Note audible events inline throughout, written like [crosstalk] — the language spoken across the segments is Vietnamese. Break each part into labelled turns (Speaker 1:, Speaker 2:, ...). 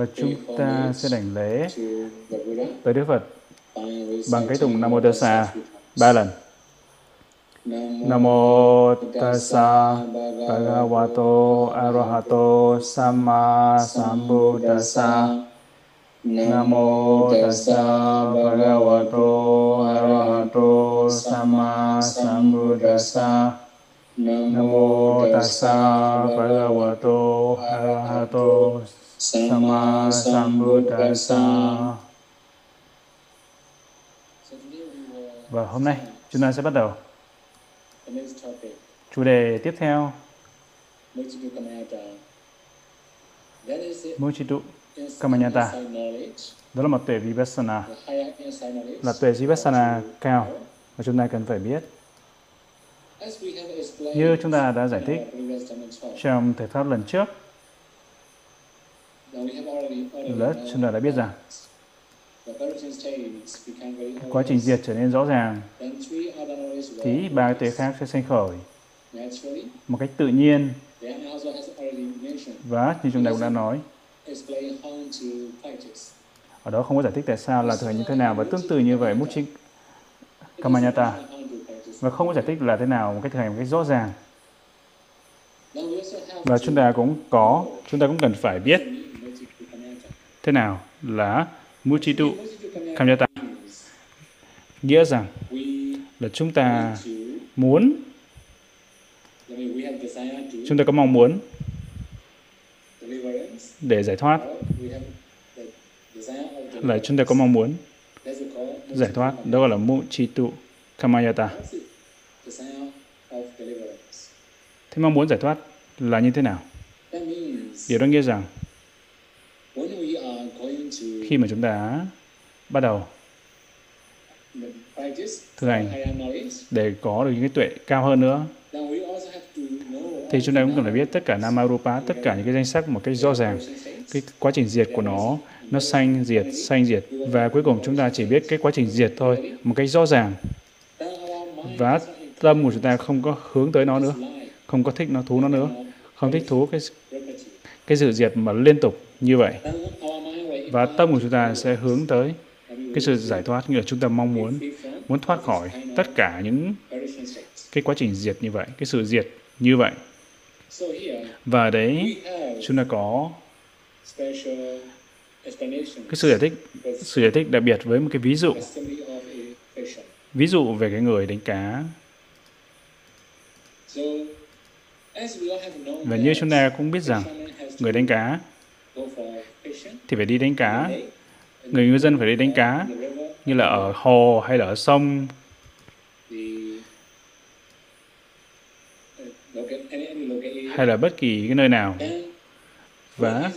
Speaker 1: và chúng ta sẽ đảnh lễ tới Đức Phật bằng cái tụng Nam Mô Tassa ba lần. Nam mô tassa bhagavato arahato samma sambuddhassa. Nam mô tassa bhagavato arahato samma sambuddhassa. Nam mô tassa bhagavato arahato samma sambuddhassa. Và hôm nay chúng ta sẽ bắt đầu. Chủ đề tiếp theo. Mochitu Kamanyata. đó là một tuệ Vipassana. Là tuệ Vipassana cao mà chúng ta cần phải biết. Như chúng ta đã giải thích trong thể pháp lần trước chúng ta đã biết rằng quá trình diệt trở nên rõ ràng. Thì ba cái tuệ khác sẽ sinh khởi một cách tự nhiên. Và như chúng ta cũng đã nói, ở đó không có giải thích tại sao là thời như thế nào và tương tự như vậy Muchik Kamanyata và không có giải thích là thế nào một cách thực hành một cách rõ ràng. Và chúng ta cũng có, chúng ta cũng cần phải biết thế nào là Muchitu Kamyata nghĩa rằng là chúng ta muốn chúng ta có mong muốn để giải thoát. Là chúng ta có mong muốn giải thoát. Đó gọi là Muchitu Kamayata. Thế mong muốn giải thoát là như thế nào? Điều đó nghĩa rằng khi mà chúng ta bắt đầu thực hành để có được những cái tuệ cao hơn nữa thì chúng ta cũng cần phải biết tất cả Namarupa, tất cả những cái danh sắc một cách rõ ràng. Cái quá trình diệt của nó, nó sanh diệt, sanh diệt. Và cuối cùng chúng ta chỉ biết cái quá trình diệt thôi, một cách rõ ràng. Và tâm của chúng ta không có hướng tới nó nữa, không có thích nó thú nó nữa, không thích thú cái cái sự diệt mà liên tục như vậy. Và tâm của chúng ta sẽ hướng tới cái sự giải thoát, như là chúng ta mong muốn muốn thoát khỏi tất cả những cái quá trình diệt như vậy, cái sự diệt như vậy. Và đấy chúng ta có cái sự giải thích sự giải thích đặc biệt với một cái ví dụ ví dụ về cái người đánh cá và như chúng ta cũng biết rằng người đánh cá thì phải đi đánh cá. Người ngư dân phải đi đánh cá, như là ở hồ hay là ở sông. Hay là bất kỳ cái nơi nào. Và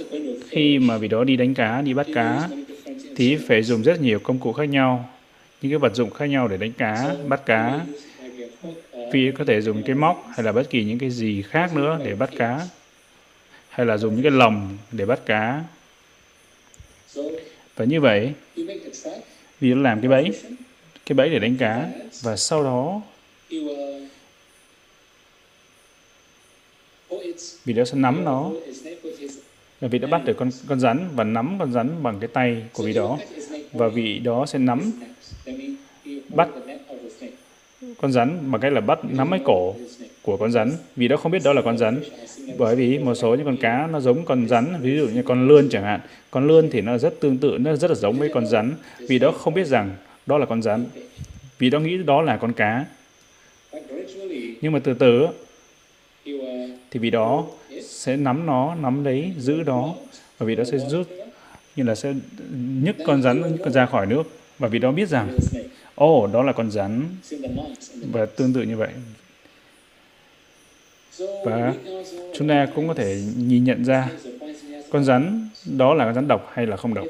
Speaker 1: khi mà vì đó đi đánh cá, đi bắt cá, thì phải dùng rất nhiều công cụ khác nhau. Những cái vật dụng khác nhau để đánh cá, bắt cá. Vì có thể dùng cái móc hay là bất kỳ những cái gì khác nữa để bắt cá hay là dùng những cái lồng để bắt cá. Và như vậy vì nó làm cái bẫy cái bẫy để đánh cá. Và sau đó, vì nó sẽ nắm nó và vị đã bắt được con con rắn và nắm con rắn bằng cái tay của vị đó. Và vị đó sẽ nắm, bắt con rắn bằng cách là bắt nắm cái cổ của con rắn. Vì đó không biết đó là con rắn. Bởi vì một số những con cá nó giống con rắn ví dụ như con lươn chẳng hạn. Con lươn thì nó rất tương tự nó rất là giống với con rắn. Vì đó không biết rằng đó là con rắn. Vì đó nghĩ đó là con cá. Nhưng mà từ từ thì vì đó sẽ nắm nó nắm lấy giữ đó. Và vì đó sẽ rút như là sẽ nhấc con rắn ra khỏi nước. Và vì đó biết rằng ồ oh, đó là con rắn. Và tương tự như vậy và chúng ta cũng có thể nhìn nhận ra con rắn đó là con rắn độc hay là không độc.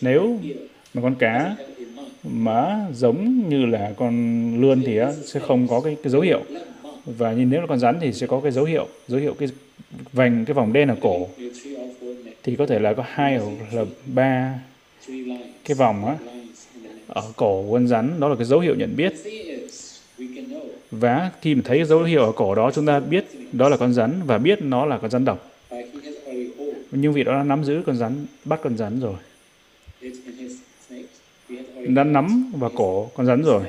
Speaker 1: Nếu mà con cá mà giống như là con lươn thì sẽ không có cái, cái dấu hiệu. Và nhìn nếu là con rắn thì sẽ có cái dấu hiệu dấu hiệu cái vành cái vòng đen ở cổ. Thì có thể là có hai hoặc là ba cái vòng á ở cổ của con rắn. Đó là cái dấu hiệu nhận biết và khi mà thấy dấu hiệu ở cổ đó, chúng ta biết đó là con rắn và biết nó là con rắn độc. Nhưng vị đó đã nắm giữ con rắn, bắt con rắn rồi. Đã nắm vào cổ con rắn rồi.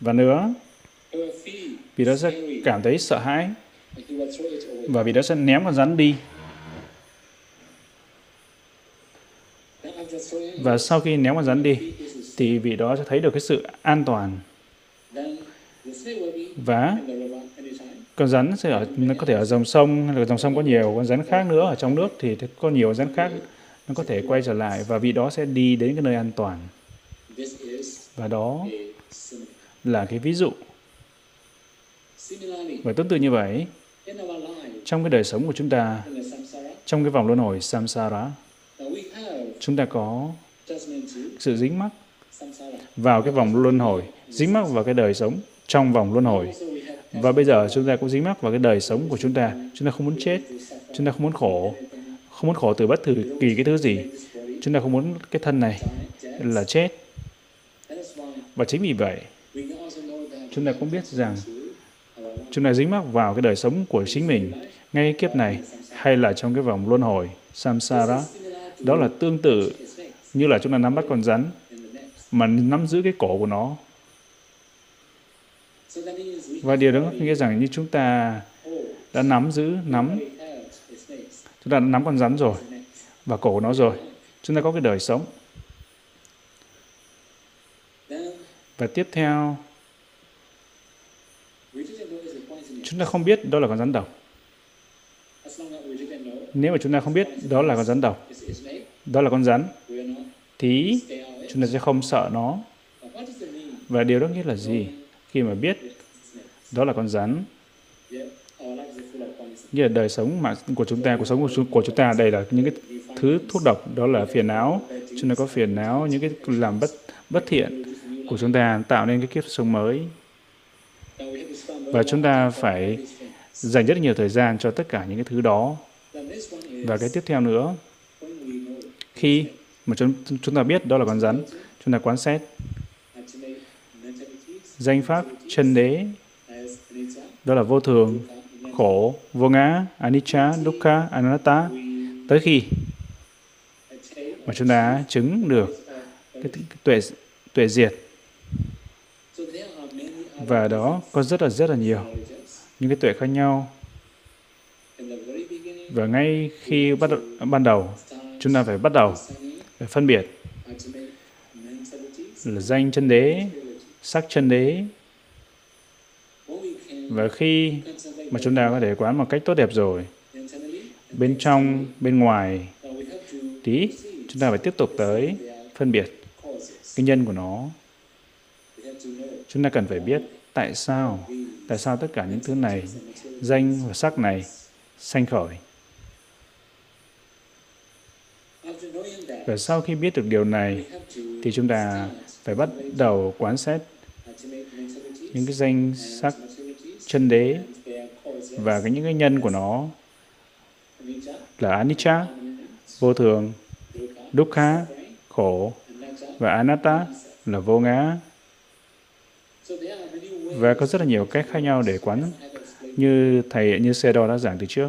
Speaker 1: Và nữa, vì đó sẽ cảm thấy sợ hãi và vì đó sẽ ném con rắn đi. Và sau khi ném con rắn đi thì vị đó sẽ thấy được cái sự an toàn. Và con rắn sẽ ở, nó có thể ở dòng sông hay là dòng sông có nhiều con rắn khác nữa ở trong nước thì có nhiều rắn khác nó có thể quay trở lại và vị đó sẽ đi đến cái nơi an toàn. Và đó là cái ví dụ. Và tương tự như vậy, trong cái đời sống của chúng ta, trong cái vòng luân hồi samsara, chúng ta có sự dính mắc vào cái vòng luân hồi, dính mắc vào cái đời sống trong vòng luân hồi. Và bây giờ chúng ta cũng dính mắc vào cái đời sống của chúng ta. Chúng ta không muốn chết, chúng ta không muốn khổ, không muốn khổ từ bất thử kỳ cái thứ gì. Chúng ta không muốn cái thân này là chết. Và chính vì vậy, chúng ta cũng biết rằng chúng ta dính mắc vào cái đời sống của chính mình ngay kiếp này hay là trong cái vòng luân hồi samsara. Đó là tương tự như là chúng ta nắm bắt con rắn mà nắm giữ cái cổ của nó. Và điều đó nghĩa rằng như chúng ta đã nắm giữ, nắm, chúng ta đã nắm con rắn rồi và cổ của nó rồi, chúng ta có cái đời sống. Và tiếp theo, chúng ta không biết đó là con rắn độc nếu mà chúng ta không biết đó là con rắn độc đó là con rắn, thì chúng ta sẽ không sợ nó. Và điều đó nghĩa là gì? Khi mà biết đó là con rắn nghĩa là đời sống mà của chúng ta cuộc sống của, chúng của chúng ta đây là những cái thứ thuốc độc đó là phiền não. Chúng ta có phiền não những cái làm bất bất thiện của chúng ta tạo nên cái kiếp sống mới. Và chúng ta phải dành rất nhiều thời gian cho tất cả những cái thứ đó. Và cái tiếp theo nữa khi mà chúng, chúng ta biết đó là con rắn. Chúng ta quán xét danh pháp chân đế. Đó là vô thường khổ vô ngã anicca dukkha anatta. Tới khi mà chúng ta chứng được cái, tuệ tuệ diệt. Và đó có rất là rất là nhiều những cái tuệ khác nhau. Và ngay khi bắt ban đầu chúng ta phải bắt đầu phân biệt. Là danh chân đế, sắc chân đế. Và khi mà chúng ta có thể quán một cách tốt đẹp rồi, bên trong, bên ngoài, tí, chúng ta phải tiếp tục tới phân biệt cái nhân của nó. Chúng ta cần phải biết tại sao tại sao tất cả những thứ này, danh và sắc này sanh khởi. Và sau khi biết được điều này, thì chúng ta phải bắt đầu quán xét những cái danh sắc chân đế và cái những cái nhân của nó là anicca, vô thường, dukkha, khổ và anatta là vô ngã. Và có rất là nhiều cách khác nhau để quán như thầy, như Sê đã giảng từ trước.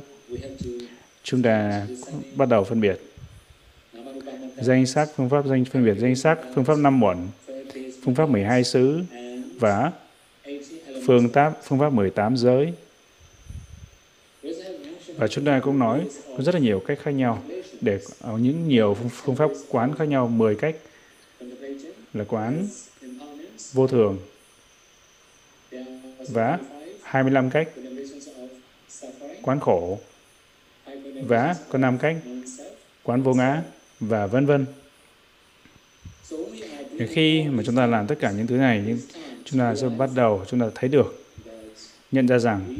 Speaker 1: Chúng ta bắt đầu phân biệt danh sắc phương pháp danh phân biệt. Danh sắc phương pháp năm muộn, phương pháp 12 xứ và phương pháp phương pháp 18 giới. Và chúng ta cũng nói có rất là nhiều cách khác nhau. Để ờ, những nhiều phương pháp quán khác nhau 10 cách là quán vô thường và 25 cách quán khổ và có 5 cách quán vô ngã và vân vân. Khi mà chúng ta làm tất cả những thứ này, chúng ta sẽ bắt đầu chúng ta thấy được, nhận ra rằng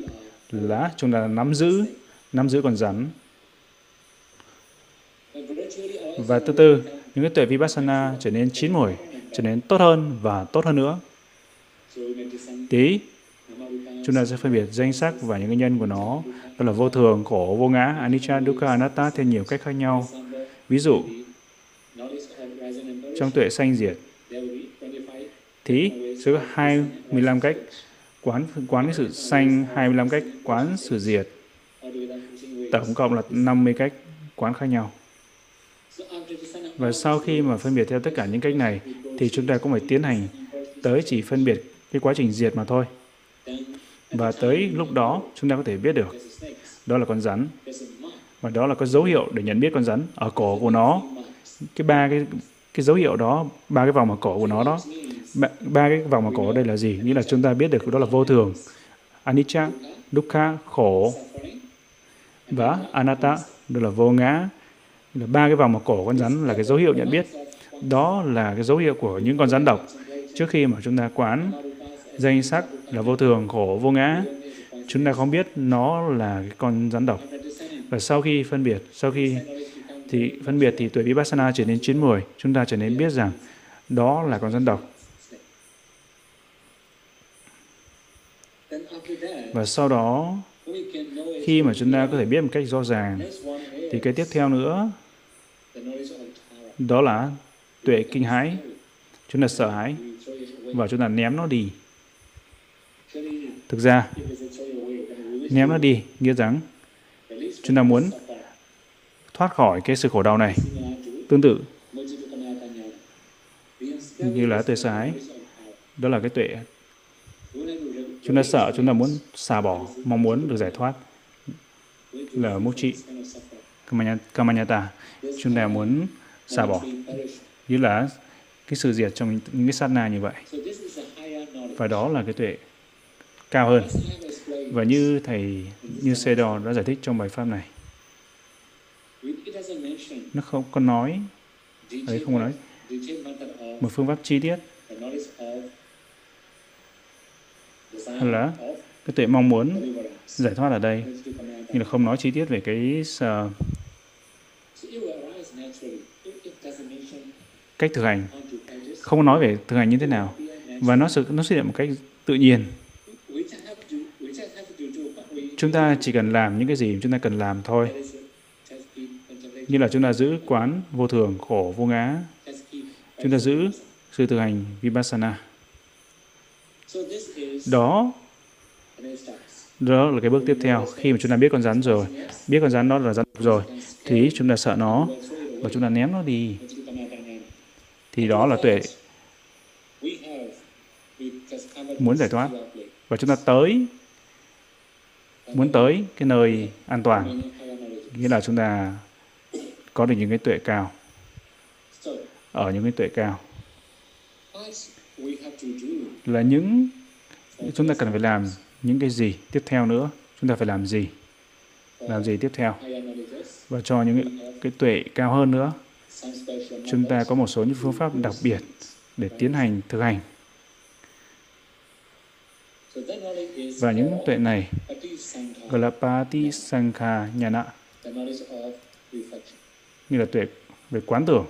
Speaker 1: là chúng ta nắm giữ, nắm giữ con rắn. Và từ từ, những cái tuệ vipassana trở nên chín mùi, trở nên tốt hơn và tốt hơn nữa. Tí, chúng ta sẽ phân biệt danh sắc và những cái nhân của nó, đó là vô thường, khổ, vô ngã, anicca, dukkha, anatta theo nhiều cách khác nhau. Ví dụ, trong tuệ sanh diệt, thì sẽ có 25 cách quán quán cái sự sanh, 25 cách quán sự diệt. tổng cộng là 50 cách quán khác nhau. Và sau khi mà phân biệt theo tất cả những cách này, thì chúng ta cũng phải tiến hành tới chỉ phân biệt cái quá trình diệt mà thôi. Và tới lúc đó, chúng ta có thể biết được đó là con rắn. Và đó là có dấu hiệu để nhận biết con rắn ở cổ của nó. Cái ba cái cái dấu hiệu đó, ba cái vòng ở cổ của nó đó, ba, ba cái vòng ở cổ đây là gì? Nghĩa là chúng ta biết được đó là vô thường, anicca, dukkha, khổ và anatta, đó là vô ngã. Là ba cái vòng ở cổ con rắn là cái dấu hiệu nhận biết. Đó là cái dấu hiệu của những con rắn độc. Trước khi mà chúng ta quán danh sắc là vô thường, khổ, vô ngã, chúng ta không biết nó là cái con rắn độc. Và sau khi phân biệt, sau khi thì phân biệt thì tuổi Vipassana trở nên chín mùi, chúng ta trở nên biết rằng đó là con rắn độc. Và sau đó, khi mà chúng ta có thể biết một cách rõ ràng, thì cái tiếp theo nữa, đó là tuệ kinh hãi. Chúng ta sợ hãi và chúng ta ném nó đi. Thực ra, ném nó đi nghĩa rằng chúng ta muốn thoát khỏi cái sự khổ đau này. Tương tự như là tuệ sái, đó là cái tuệ chúng ta sợ, chúng ta muốn xả bỏ, mong muốn được giải thoát là mục trị Kamanyata. Chúng ta muốn xả bỏ, như là cái sự diệt trong những cái sát na như vậy. Và đó là cái tuệ cao hơn. Và như thầy như Sedor đã giải thích trong bài pháp này, nó không có nói, ấy không có nói. Một phương pháp chi tiết hay là cái tuệ mong muốn giải thoát ở đây nhưng là không nói chi tiết về cái uh, cách thực hành. Không nói về thực hành như thế nào. Và nó sự nó xuất hiện một cách tự nhiên chúng ta chỉ cần làm những cái gì chúng ta cần làm thôi. Như là chúng ta giữ quán vô thường, khổ, vô ngã. Chúng ta giữ sự thực hành vipassana. Đó đó là cái bước tiếp theo. Khi mà chúng ta biết con rắn rồi, biết con rắn đó là rắn rồi, thì chúng ta sợ nó và chúng ta ném nó đi. Thì đó là tuệ. Muốn giải thoát. Và chúng ta tới muốn tới cái nơi an toàn. Nghĩa là chúng ta có được những cái tuệ cao. Ở những cái tuệ cao. Là những chúng ta cần phải làm những cái gì tiếp theo nữa? Chúng ta phải làm gì? Làm gì tiếp theo? Và cho những cái, cái tuệ cao hơn nữa. Chúng ta có một số những phương pháp đặc biệt để tiến hành thực hành và những tuệ này gọi là Pati Sankha Nhana như là tuệ về quán tưởng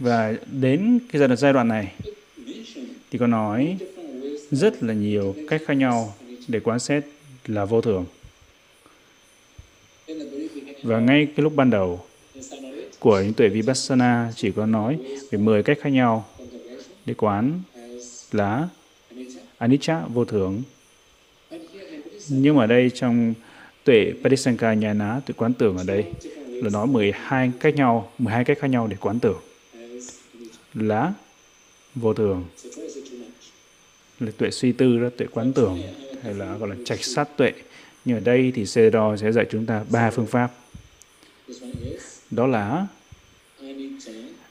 Speaker 1: và đến cái giai đoạn giai đoạn này, thì có nói rất là nhiều cách khác nhau để quan sát là vô thường. Và ngay cái lúc ban đầu của những tuệ Vipassana chỉ có nói về 10 cách khác nhau để quán là anicca vô thường. Nhưng mà đây trong tuệ Padisanka Nhana, tuệ quán tưởng ở đây là nói 12 cách nhau, 12 cách khác nhau để quán tưởng. Là vô thường là tuệ suy tư đó tuệ quán tưởng hay là gọi là trạch sát tuệ. Nhưng ở đây thì Sedo sẽ dạy chúng ta ba phương pháp. Đó là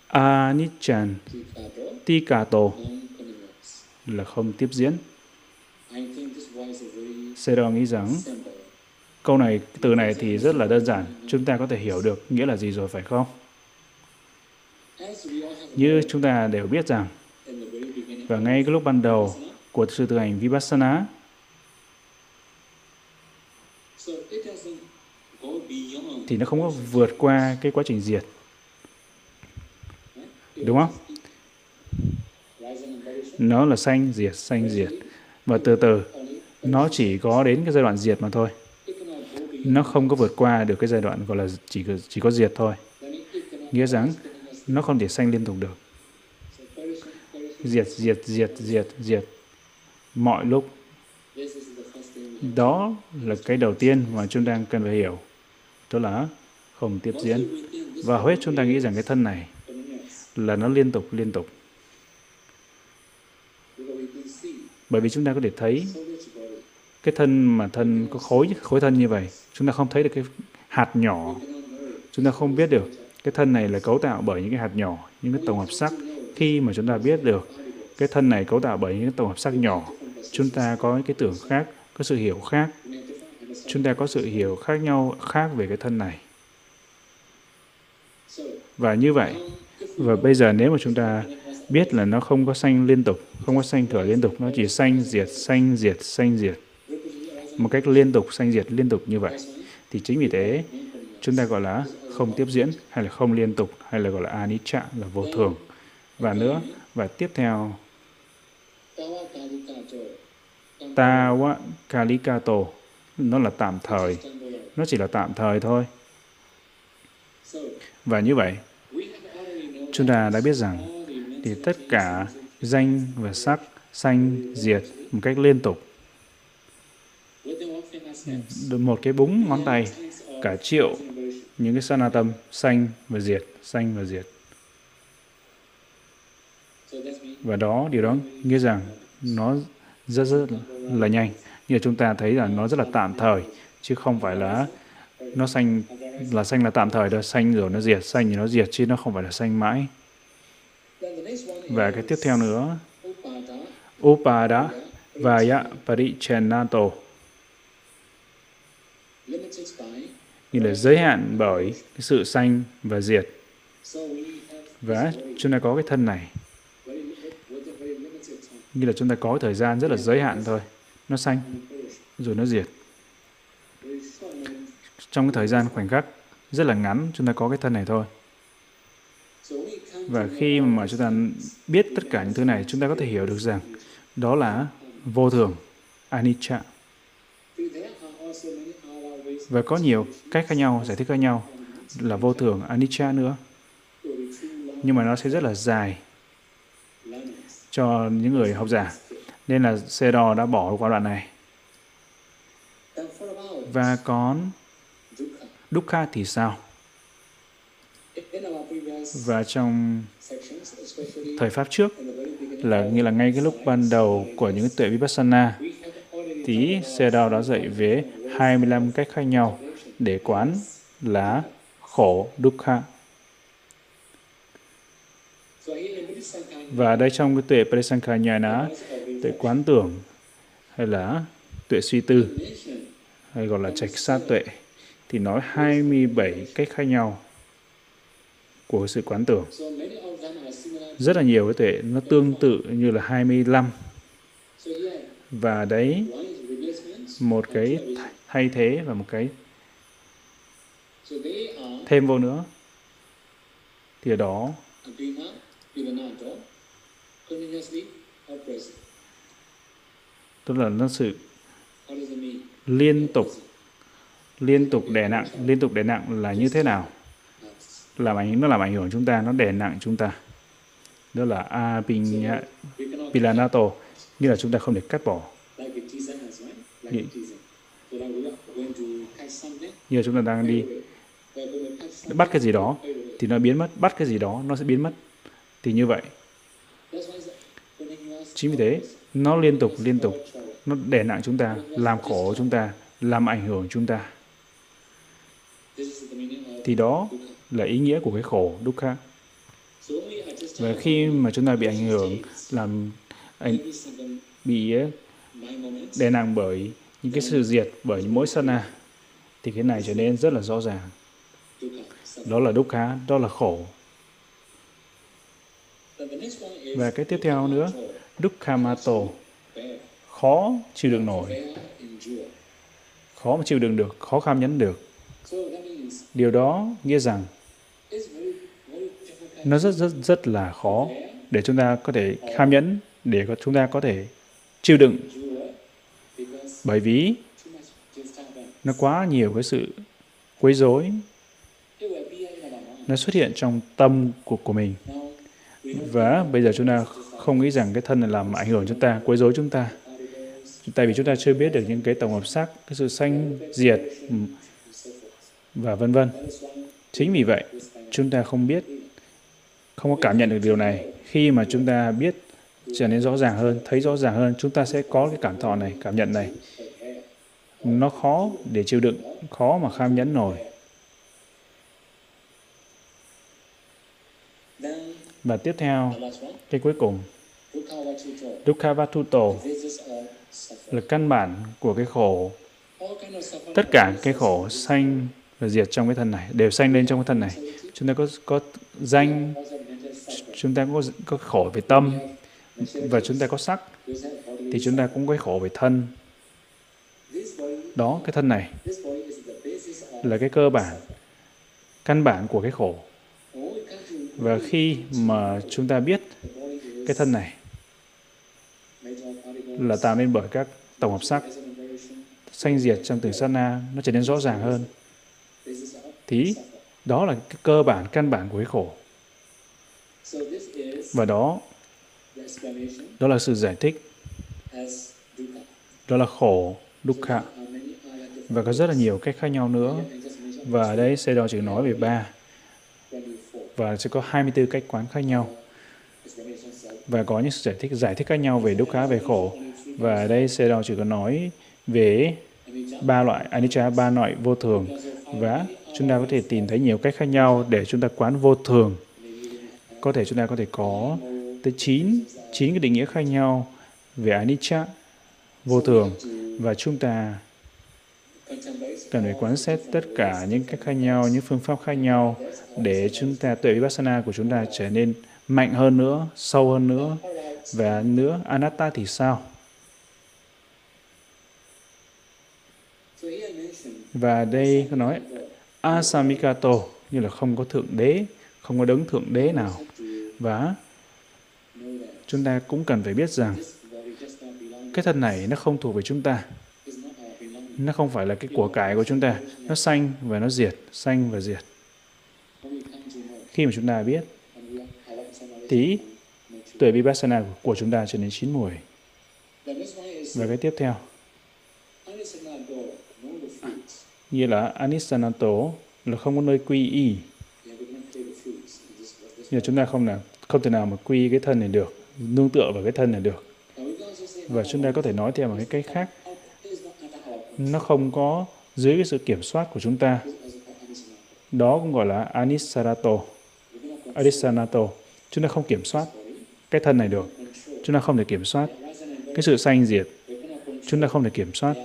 Speaker 1: anichan. Tikato là không tiếp diễn. Sedo nghĩ rằng, câu này, từ này thì rất là đơn giản. Chúng ta có thể hiểu được nghĩa là gì rồi, phải không? Như chúng ta đều biết rằng, và ngay cái lúc ban đầu của sự thực hành Vipassana, thì nó không có vượt qua cái quá trình diệt. Đúng không? Nó là sanh diệt, sanh diệt. Và từ từ nó chỉ có đến cái giai đoạn diệt mà thôi. Nó không có vượt qua được cái giai đoạn gọi là chỉ chỉ có diệt thôi. Nghĩa rằng nó không thể sanh liên tục được. Diệt, diệt, diệt, diệt, diệt mọi lúc. Đó là cái đầu tiên mà chúng ta cần phải hiểu. Đó là không tiếp diễn. Và hết chúng ta nghĩ rằng cái thân này là nó liên tục, liên tục. Bởi vì chúng ta có thể thấy cái thân mà thân có khối khối thân như vậy, chúng ta không thấy được cái hạt nhỏ. Chúng ta không biết được cái thân này là cấu tạo bởi những cái hạt nhỏ, những cái tổng hợp sắc. Khi mà chúng ta biết được cái thân này cấu tạo bởi những cái tổng hợp sắc nhỏ, chúng ta có cái tưởng khác, có sự hiểu khác. Chúng ta có sự hiểu khác nhau khác về cái thân này. Và như vậy, và bây giờ nếu mà chúng ta biết là nó không có sanh liên tục, không có sanh khởi liên tục, nó chỉ sanh diệt, sanh diệt, sanh diệt. Một cách liên tục, sanh diệt liên tục như vậy. Thì chính vì thế, chúng ta gọi là không tiếp diễn, hay là không liên tục, hay là gọi là anicca, là vô thường. Và nữa, và tiếp theo, Tawa Kalikato, nó là tạm thời. Nó chỉ là tạm thời thôi. Và như vậy, chúng ta đã biết rằng thì tất cả danh và sắc sanh diệt một cách liên tục. Một cái búng ngón tay, cả triệu những cái sanatam sanh và diệt, sanh và diệt. Và đó, điều đó nghĩa rằng nó rất rất là nhanh. Như chúng ta thấy là nó rất là tạm thời, chứ không phải là nó sanh là xanh là tạm thời đó xanh rồi nó diệt, xanh thì nó diệt, chứ nó không phải là xanh mãi. Và cái tiếp theo nữa, Upada Vaya Parichenato như là giới hạn bởi cái sự sanh và diệt. Và chúng ta có cái thân này. Như là chúng ta có thời gian rất là giới hạn thôi. Nó sanh, rồi nó diệt. Trong cái thời gian khoảnh khắc rất là ngắn, chúng ta có cái thân này thôi. Và khi mà chúng ta biết tất cả những thứ này, chúng ta có thể hiểu được rằng đó là vô thường, anicca. Và có nhiều cách khác nhau, giải thích khác nhau là vô thường, anicca nữa. Nhưng mà nó sẽ rất là dài cho những người học giả. Nên là xe đò đã bỏ qua đoạn này. Và còn Dukkha thì sao? Và trong thời Pháp trước, là như là ngay cái lúc ban đầu của những tuệ Vipassana, xe Sayadaw đã dạy về 25 cách khác nhau để quán là khổ dukkha. Và đây trong cái tuệ Parisankhanyana, tuệ quán tưởng hay là tuệ suy tư hay gọi là trạch sát tuệ thì nói 27 cách khác nhau của sự quán tưởng. Rất là nhiều cái thể nó tương tự như là 25. Và đấy, một cái thay thế và một cái thêm vô nữa thì ở đó, tức là nó sự liên tục liên tục đè nặng liên tục đè nặng là như thế nào? Làm ảnh nó làm ảnh hưởng chúng ta nó đè nặng chúng ta. Đó là apilanato như là chúng ta không thể cắt bỏ. Như, như là chúng ta đang đi bắt cái gì đó thì nó biến mất bắt cái gì đó nó sẽ biến mất. Thì như vậy. Chính vì thế nó liên tục liên tục nó đè nặng chúng ta làm khổ chúng ta làm ảnh hưởng chúng ta thì đó là ý nghĩa của cái khổ dukkha và khi mà chúng ta bị ảnh hưởng, làm ảnh bị đè nặng bởi những cái sự diệt, bởi những mỗi sana à, thì cái này trở nên rất là rõ ràng. Đó là dukkha đó là khổ. Và cái tiếp theo nữa, dukkamato. Khó chịu đựng nổi. Khó mà chịu đựng được, khó kham nhẫn được điều đó nghĩa rằng nó rất rất rất là khó để chúng ta có thể kham nhẫn, để chúng ta có thể chịu đựng. Bởi vì nó quá nhiều cái sự quấy rối. Nó xuất hiện trong tâm của của mình. Và bây giờ chúng ta không nghĩ rằng cái thân này làm ảnh hưởng chúng ta, quấy rối chúng ta. Tại vì chúng ta chưa biết được những cái tổng hợp sắc cái sự sanh diệt và vân vân. Chính vì vậy, chúng ta không biết, không có cảm nhận được điều này. Khi mà chúng ta biết trở nên rõ ràng hơn, thấy rõ ràng hơn, chúng ta sẽ có cái cảm thọ này, cảm nhận này. Nó khó để chịu đựng, khó mà kham nhẫn nổi. Và tiếp theo, cái cuối cùng Dukkha Vatuto là căn bản của cái khổ. Tất cả cái khổ sanh và diệt trong cái thân này, đều sanh lên trong cái thân này. Chúng ta có có danh, chúng ta có có khổ về tâm và chúng ta có sắc, thì chúng ta cũng có khổ về thân. Đó, cái thân này là cái cơ bản, căn bản của cái khổ. Và khi mà chúng ta biết cái thân này là tạo nên bởi các tổng hợp sắc, sanh diệt trong từng sát na, nó trở nên rõ ràng hơn thì đó là cái cơ bản, căn bản của cái khổ. Và đó đó là sự giải thích. Đó là khổ dukkha và có rất là nhiều cách khác nhau nữa. Và ở đây sẽ đo chỉ nói về ba. Và sẽ có 24 cách quán khác nhau. Và có những sự giải thích giải thích khác nhau về dukkha về khổ. Và ở đây sẽ đo chỉ có nói về ba loại, anicca, ba loại vô thường và chúng ta có thể tìm thấy nhiều cách khác nhau để chúng ta quán vô thường. Có thể chúng ta có thể có tới 9, 9 cái định nghĩa khác nhau về anicca, vô thường. Và chúng ta cần phải quán xét tất cả những cách khác nhau, những phương pháp khác nhau để chúng ta tuệ vipassana của chúng ta trở nên mạnh hơn nữa, sâu hơn nữa. Và nữa anatta thì sao? Và đây có nói asamikato như là không có thượng đế, không có đấng thượng đế nào. Và chúng ta cũng cần phải biết rằng cái thân này nó không thuộc về chúng ta. Nó không phải là cái của cải của chúng ta. Nó sanh và nó diệt, sanh và diệt. Khi mà chúng ta biết, tí tuổi vipassana của chúng ta trở nên chín mùi. Và cái tiếp theo, như là anisanato là không có nơi quy y. Nhưng chúng ta không nào không thể nào mà quy cái thân này được, nương tựa vào cái thân này được. Và chúng ta có thể nói theo một cái cách khác, nó không có dưới cái sự kiểm soát của chúng ta. Đó cũng gọi là anisarato, anisanato. Chúng ta không kiểm soát cái thân này được. Chúng ta không thể kiểm soát cái sự sanh diệt. Chúng ta không thể kiểm soát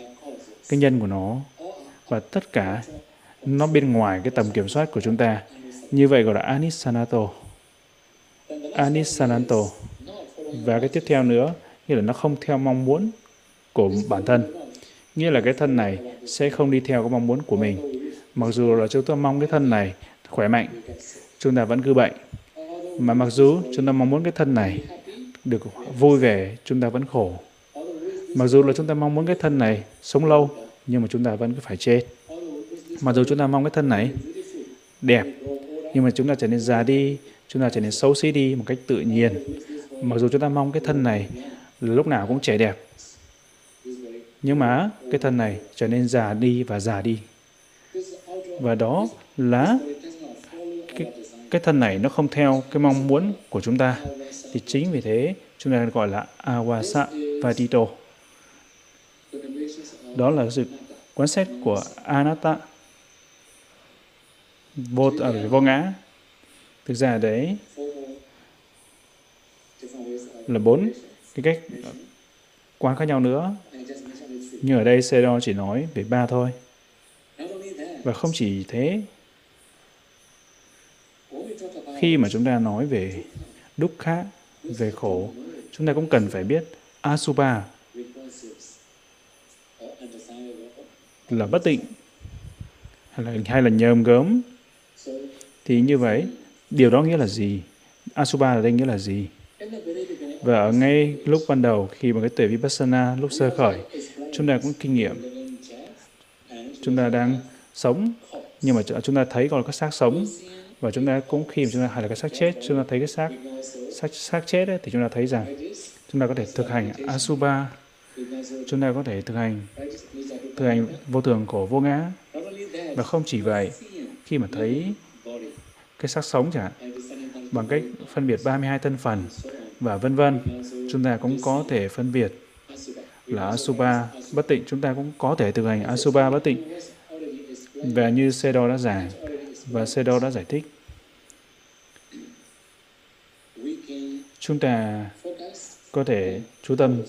Speaker 1: cái nhân của nó. Và tất cả nó bên ngoài cái tầm kiểm soát của chúng ta. Như vậy gọi là anisanato. Anisananto. Và cái tiếp theo nữa, nghĩa là nó không theo mong muốn của bản thân. Nghĩa là cái thân này sẽ không đi theo cái mong muốn của mình. Mặc dù là chúng ta mong cái thân này khỏe mạnh, chúng ta vẫn cứ bệnh. Mà mặc dù chúng ta mong muốn cái thân này được vui vẻ, chúng ta vẫn khổ. Mặc dù là chúng ta mong muốn cái thân này sống lâu, nhưng mà chúng ta vẫn cứ phải chết. Mặc dù chúng ta mong cái thân này đẹp, nhưng mà chúng ta trở nên già đi, chúng ta trở nên xấu xí đi một cách tự nhiên. Mặc dù chúng ta mong cái thân này là lúc nào cũng trẻ đẹp, nhưng mà cái thân này trở nên già đi và già đi. Và đó là cái, cái thân này nó không theo cái mong muốn của chúng ta. Thì chính vì thế chúng ta gọi là awasa vadito. Đó là sự quan sát của anatta vô à, vô ngã. Thực ra đấy là bốn cái cách quán khác nhau nữa. Nhưng ở đây Sero chỉ nói về ba thôi. Và không chỉ thế khi mà chúng ta nói về đúc khác về khổ chúng ta cũng cần phải biết asubha là bất tịnh hay là, hay là nhờm gớm thì như vậy điều đó nghĩa là gì? Asubha ở đây nghĩa là gì? Và ở ngay lúc ban đầu khi mà cái tuệ vipassana lúc sơ khởi chúng ta cũng kinh nghiệm. Chúng ta đang sống nhưng mà chúng ta thấy còn có xác sống và chúng ta cũng khi mà chúng ta hay là cái xác chết chúng ta thấy cái xác xác, xác chết ấy, thì chúng ta thấy rằng chúng ta có thể thực hành asubha chúng ta có thể thực hành thực hành vô thường của vô ngã. Và không chỉ vậy, khi mà thấy cái sắc sống chẳng hạn, bằng cách phân biệt 32 thân phần và vân vân, chúng ta cũng có thể phân biệt là Asuba bất tịnh. Chúng ta cũng có thể thực hành Asuba bất tịnh. Và như Sedo đã giảng và Sedo đã giải thích, chúng ta có thể chú tâm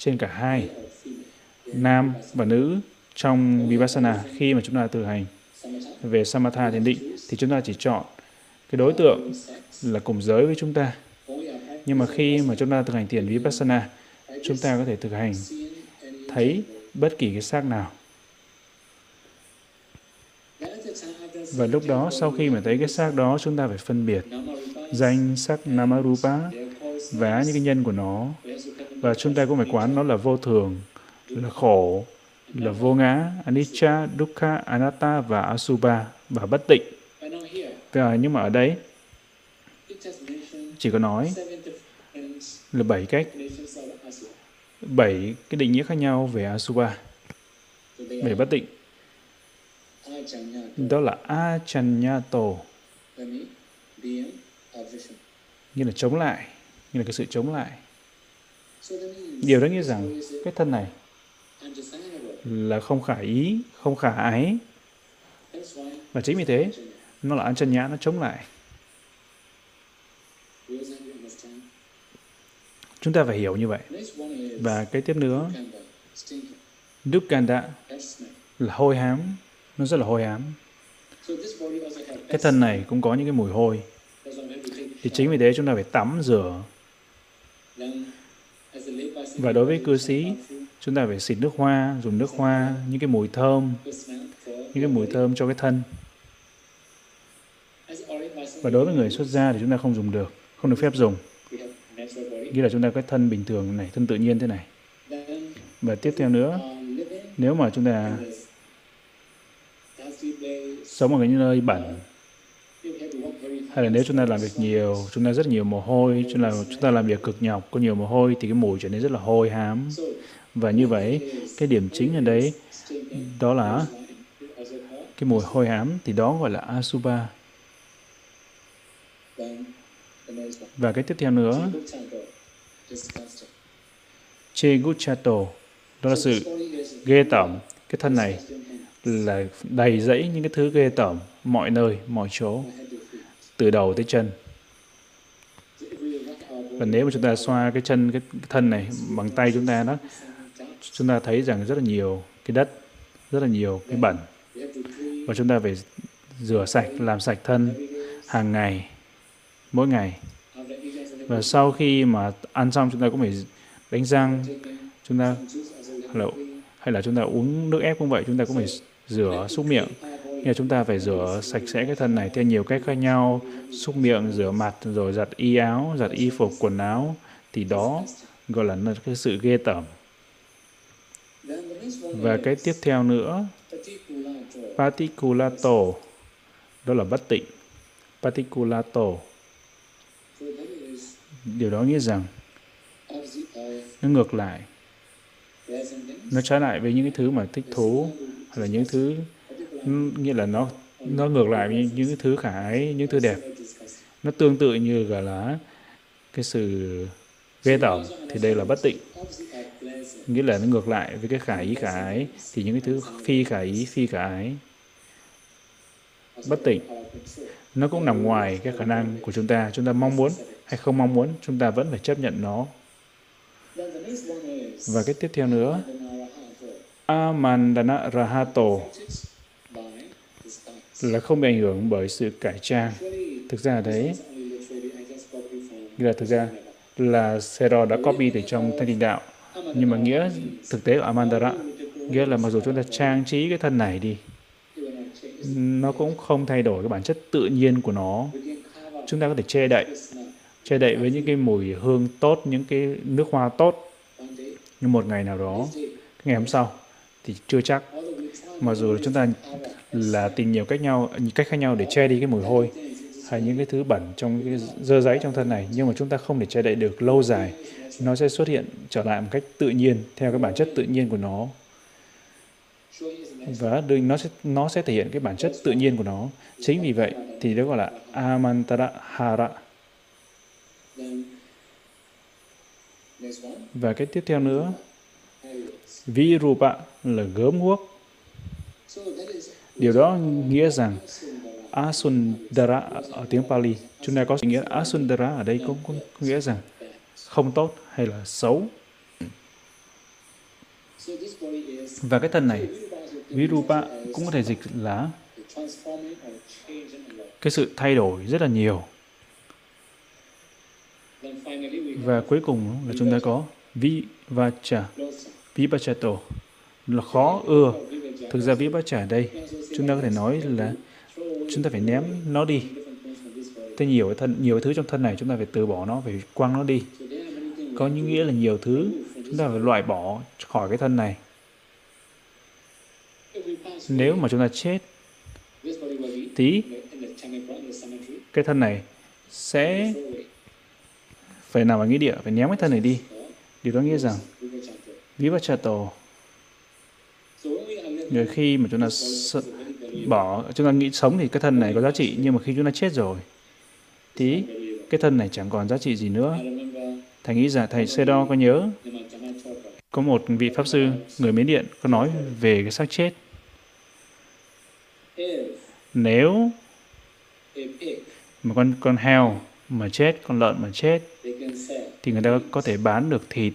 Speaker 1: trên cả hai, nam và nữ, trong vipassana khi mà chúng ta thực hành về samatha thiền định thì chúng ta chỉ chọn cái đối tượng là cùng giới với chúng ta. Nhưng mà khi mà chúng ta thực hành thiền vipassana, chúng ta có thể thực hành thấy bất kỳ cái xác nào. Và lúc đó, sau khi mà thấy cái xác đó, chúng ta phải phân biệt danh sắc namarupa và những cái nhân của nó và chúng ta cũng phải quán nó là vô thường, là khổ, là vô ngã, anicca, dukkha, anatta và asubha và bất tịnh. Và nhưng mà ở đây chỉ có nói là bảy cách, bảy cái định nghĩa khác nhau về asubha về bất tịnh. Đó là achanyato như là chống lại như là cái sự chống lại điều đó nghĩa rằng cái thân này là không khả ý, không khả ái. Và chính vì thế, nó là ăn chân nhã nó chống lại. Chúng ta phải hiểu như vậy. Và cái tiếp nữa Dukkanda là hôi hám, nó rất là hôi hám. Cái thân này cũng có những cái mùi hôi. Thì chính vì thế chúng ta phải tắm rửa và đối với cư sĩ, chúng ta phải xịt nước hoa, dùng nước hoa, những cái mùi thơm, những cái mùi thơm cho cái thân. Và đối với người xuất gia thì chúng ta không dùng được, không được phép dùng. Như là chúng ta có cái thân bình thường này, thân tự nhiên thế này. Và tiếp theo nữa, nếu mà chúng ta sống ở cái nơi bẩn hay là nếu chúng ta làm việc nhiều, chúng ta rất nhiều mồ hôi, chúng ta chúng ta làm việc cực nhọc, có nhiều mồ hôi thì cái mùi trở nên rất là hôi hám. Và như vậy, cái điểm chính ở đấy, đó là cái mùi hôi hám thì đó gọi là asuba và cái tiếp theo nữa, cheguchato, đó là sự ghê tởm. Cái thân này là đầy rẫy những cái thứ ghê tởm, mọi nơi, mọi chỗ từ đầu tới chân. Và nếu mà chúng ta xoa cái chân cái thân này bằng tay chúng ta đó chúng ta thấy rằng rất là nhiều cái đất rất là nhiều cái bẩn. Và chúng ta phải rửa sạch làm sạch thân hàng ngày mỗi ngày. Và sau khi mà ăn xong chúng ta cũng phải đánh răng chúng ta hay là, hay là chúng ta uống nước ép cũng vậy chúng ta cũng phải rửa xúc miệng nhưng chúng ta phải rửa sạch sẽ cái thân này theo nhiều cách khác nhau. Xúc miệng, rửa mặt, rồi giặt y áo, giặt y phục, quần áo. Thì đó gọi là cái sự ghê tởm. Và cái tiếp theo nữa, paticulato. Đó là bất tịnh. Paticulato. Điều đó nghĩa rằng nó ngược lại. Nó trái lại với những cái thứ mà thích thú hay là những thứ nghĩa là nó nó ngược lại với những thứ khả ái những thứ đẹp. Nó tương tự như, gọi là, cái sự ghê tởm, thì đây là bất tịnh. Nghĩa là nó ngược lại với cái khả ý khả ái thì những cái thứ phi khả ý, phi khả ái bất tịnh, nó cũng nằm ngoài cái khả năng của chúng ta. Chúng ta mong muốn hay không mong muốn, chúng ta vẫn phải chấp nhận nó. Và cái tiếp theo nữa, Amandana Rahato là không bị ảnh hưởng bởi sự cải trang. Thực ra đấy, là thực ra là Sero đã copy từ trong thanh tịnh đạo. Nhưng mà nghĩa thực tế của Amandara, nghĩa là mặc dù chúng ta trang trí cái thân này đi, nó cũng không thay đổi cái bản chất tự nhiên của nó. Chúng ta có thể che đậy, che đậy với những cái mùi hương tốt, những cái nước hoa tốt. Nhưng một ngày nào đó, ngày hôm sau, thì chưa chắc. Mặc dù chúng ta là tìm nhiều cách nhau, cách khác nhau để che đi cái mùi hôi hay những cái thứ bẩn trong cái dơ giấy trong thân này. Nhưng mà chúng ta không thể che đậy được lâu dài nó sẽ xuất hiện trở lại một cách tự nhiên theo cái bản chất tự nhiên của nó. Và đương nó sẽ nó sẽ thể hiện cái bản chất tự nhiên của nó. Chính vì vậy thì đó gọi là amantara hara và cái tiếp theo nữa virupa là gớm guốc điều đó nghĩa rằng asundara ở tiếng Pali chúng ta có nghĩa asundara ở đây cũng có nghĩa rằng không tốt hay là xấu và cái thân này Virupa cũng có thể dịch là cái sự thay đổi rất là nhiều. Và cuối cùng là chúng ta có Vivacha, Vivachato là khó ưa. Thực ra Vivacha ở đây, chúng ta có thể nói là chúng ta phải ném nó đi. Thế nhiều thân, nhiều thứ trong thân này chúng ta phải từ bỏ nó, phải quăng nó đi. Có những nghĩa là nhiều thứ chúng ta phải loại bỏ khỏi cái thân này nếu mà chúng ta chết tí cái thân này sẽ phải nằm ở nghĩa địa phải ném cái thân này đi điều đó nghĩa rằng vivachato người khi mà chúng ta bỏ. Chúng ta nghĩ sống thì cái thân này có giá trị, nhưng mà khi chúng ta chết rồi, thì cái thân này chẳng còn giá trị gì nữa. Thầy nghĩ rằng thầy sê đo có nhớ, có một vị pháp sư người miến điện có nói về cái xác chết. Nếu mà con con heo mà chết, con lợn mà chết, thì người ta có thể bán được thịt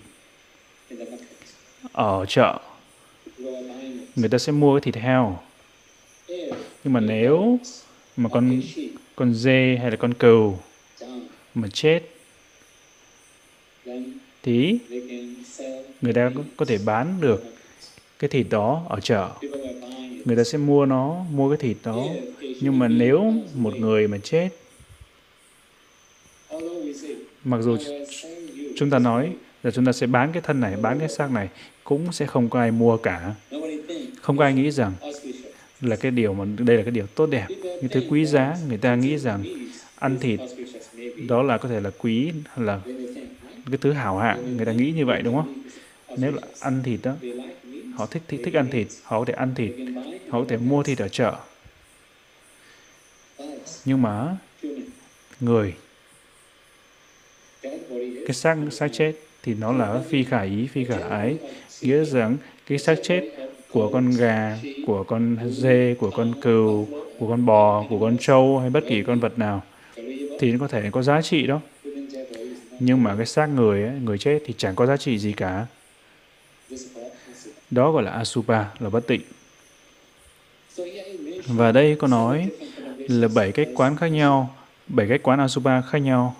Speaker 1: ở chợ. Người ta sẽ mua cái thịt heo nhưng mà nếu mà con con dê hay là con cừu mà chết thì người ta có thể bán được cái thịt đó ở chợ. Người ta sẽ mua nó mua cái thịt đó. Nhưng mà nếu một người mà chết mặc dù chúng ta nói là chúng ta sẽ bán cái thân này bán cái xác này cũng sẽ không có ai mua cả. Không có ai nghĩ rằng là cái điều mà, đây là cái điều tốt đẹp. Những thứ quý giá, người ta nghĩ rằng ăn thịt, đó là có thể là quý, là cái thứ hảo hạng. Người ta nghĩ như vậy, đúng không? Nếu là ăn thịt đó, họ thích thích thích ăn thịt, họ có thể ăn thịt, họ có thể mua thịt ở chợ. Nhưng mà người, cái xác xác chết thì nó là phi khả ý, phi khả ái. Nghĩa rằng cái xác chết của con gà của con dê của con cừu của con bò của con trâu hay bất kỳ con vật nào thì nó có thể có giá trị đó nhưng mà cái xác người ấy, người chết thì chẳng có giá trị gì cả đó gọi là asupa là bất tịnh và đây có nói là bảy cách quán khác nhau, bảy cách quán Asupa khác nhau.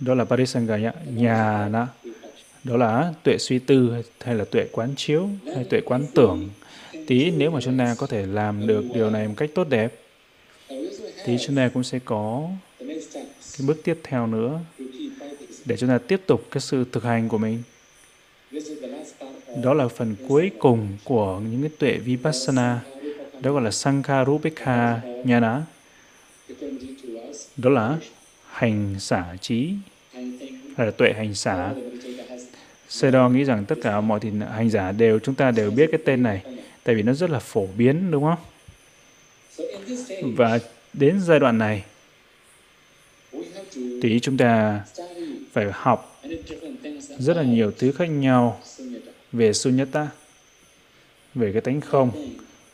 Speaker 1: Đó là Parisangaya Nhana. Đó là tuệ suy tư hay là tuệ quán chiếu hay tuệ quán tưởng. Tí nếu mà chúng ta có thể làm được điều này một cách tốt đẹp, thì chúng ta cũng sẽ có cái bước tiếp theo nữa để chúng ta tiếp tục cái sự thực hành của mình. Đó là phần cuối cùng của những cái tuệ Vipassana. Đó gọi là Sankharupika Nhana. Đó là hành xả trí, hay là tuệ hành xả. Sedo nghĩ rằng tất cả mọi thì hành giả đều, chúng ta đều biết cái tên này, tại vì nó rất là phổ biến, đúng không? Và đến giai đoạn này, thì chúng ta phải học rất là nhiều thứ khác nhau về sunyata, về cái tánh không.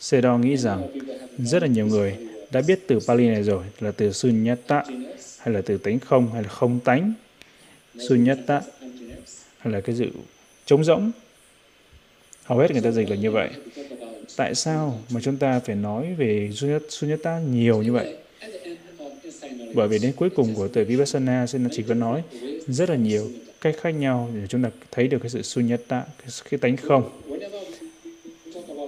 Speaker 1: Sedo nghĩ rằng rất là nhiều người đã biết từ Pali này rồi là từ sunyata hay là từ tánh không hay là không tánh. Sunyata hay là cái sự trống rỗng. Hầu hết người ta dịch là như vậy. Tại sao mà chúng ta phải nói về sunyata nhiều như vậy? Bởi vì đến cuối cùng của tuệ Vipassana, sẽ chỉ có nói rất là nhiều cách khác nhau để chúng ta thấy được cái sự sunyata, cái, cái tánh không.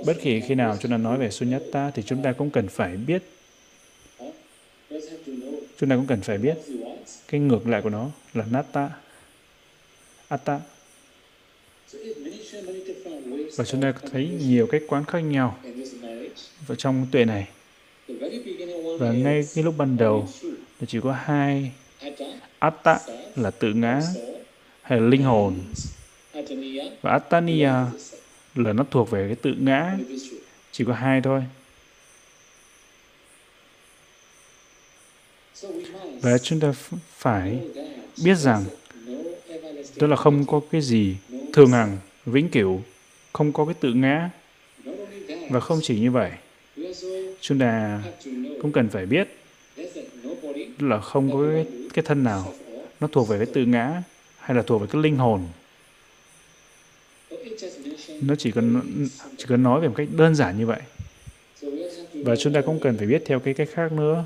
Speaker 1: Bất kỳ khi nào chúng ta nói về sunyata thì chúng ta cũng cần phải biết chúng ta cũng cần phải biết cái ngược lại của nó là nata, atta. Và chúng ta thấy nhiều cách quán khác nhau và trong tuệ này. Và ngay cái lúc ban đầu thì chỉ có hai atta là tự ngã hay là linh hồn. Và attaniya là nó thuộc về cái tự ngã. Chỉ có hai thôi. Và chúng ta phải biết rằng đó là không có cái gì thường hằng vĩnh cửu không có cái tự ngã. Và không chỉ như vậy chúng ta cũng cần phải biết là không có cái, cái thân nào nó thuộc về cái tự ngã hay là thuộc về cái linh hồn. Nó chỉ cần chỉ cần nói về một cách đơn giản như vậy. Và chúng ta cũng cần phải biết theo cái cách khác nữa.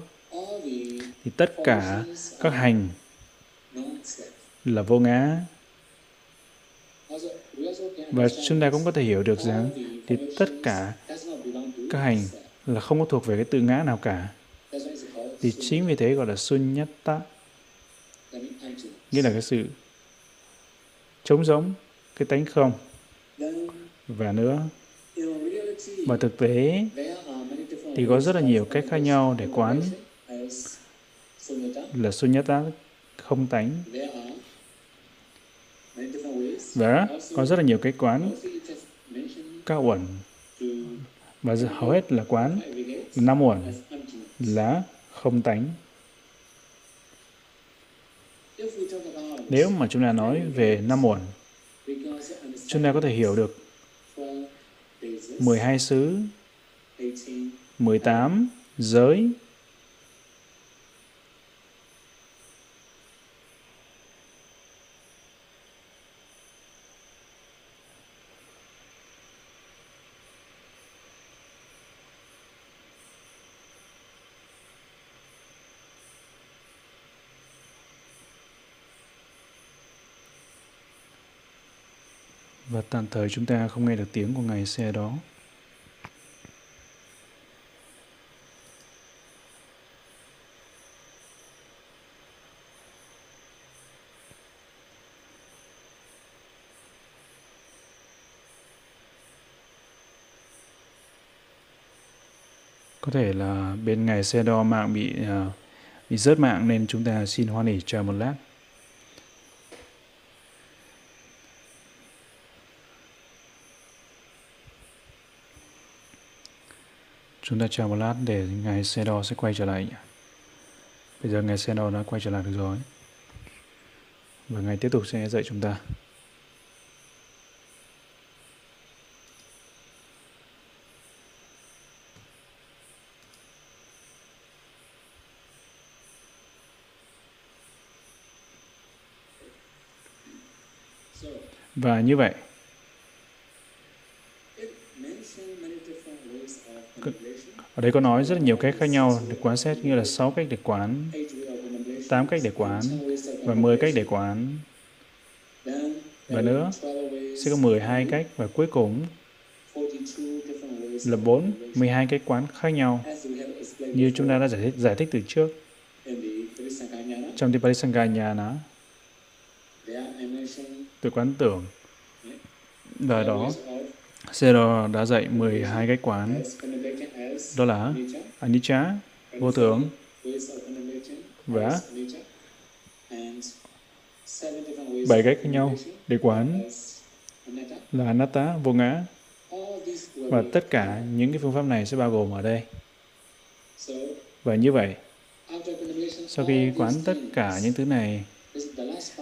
Speaker 1: Thì tất cả các hành là vô ngã. Và chúng ta cũng có thể hiểu được rằng thì tất cả các hành là không có thuộc về cái tự ngã nào cả. Thì chính vì thế gọi là sunyata. Nghĩa là cái sự trống giống cái tánh không. Và nữa, và thực tế thì có rất là nhiều cách khác nhau để quán là sunyata, không tánh và có rất là nhiều cái quán cao uẩn. Và hầu hết là quán năm uẩn là không tánh. Nếu mà chúng ta nói về năm uẩn, chúng ta có thể hiểu được 12 xứ 18 giới và tạm thời chúng ta không nghe được tiếng của ngài xe đó. Có thể là bên ngày xe đo mạng bị uh, bị rớt mạng nên chúng ta xin hoan hỉ chờ một lát. Chúng ta chờ một lát để ngài xe đo sẽ quay trở lại. Bây giờ ngài xe đo đã quay trở lại được rồi. Và ngài tiếp tục sẽ dạy chúng ta. Và như vậy, Ở đây có nói rất là nhiều cách khác nhau để quán xét như là 6 cách để quán, 8 cách để quán và 10 cách để quán. Và nữa, sẽ có 12 cách và cuối cùng là 4, 12 cách quán khác nhau như chúng ta đã giải thích, giải thích từ trước. Trong Tiparisankanyana từ quán tưởng và đó. Sero đã dạy 12 cách quán đó là anicca, vô thường và bảy cách khác nhau để quán là anatta, vô ngã. Và tất cả những cái phương pháp này sẽ bao gồm ở đây. Và như vậy, sau khi quán tất cả những thứ này,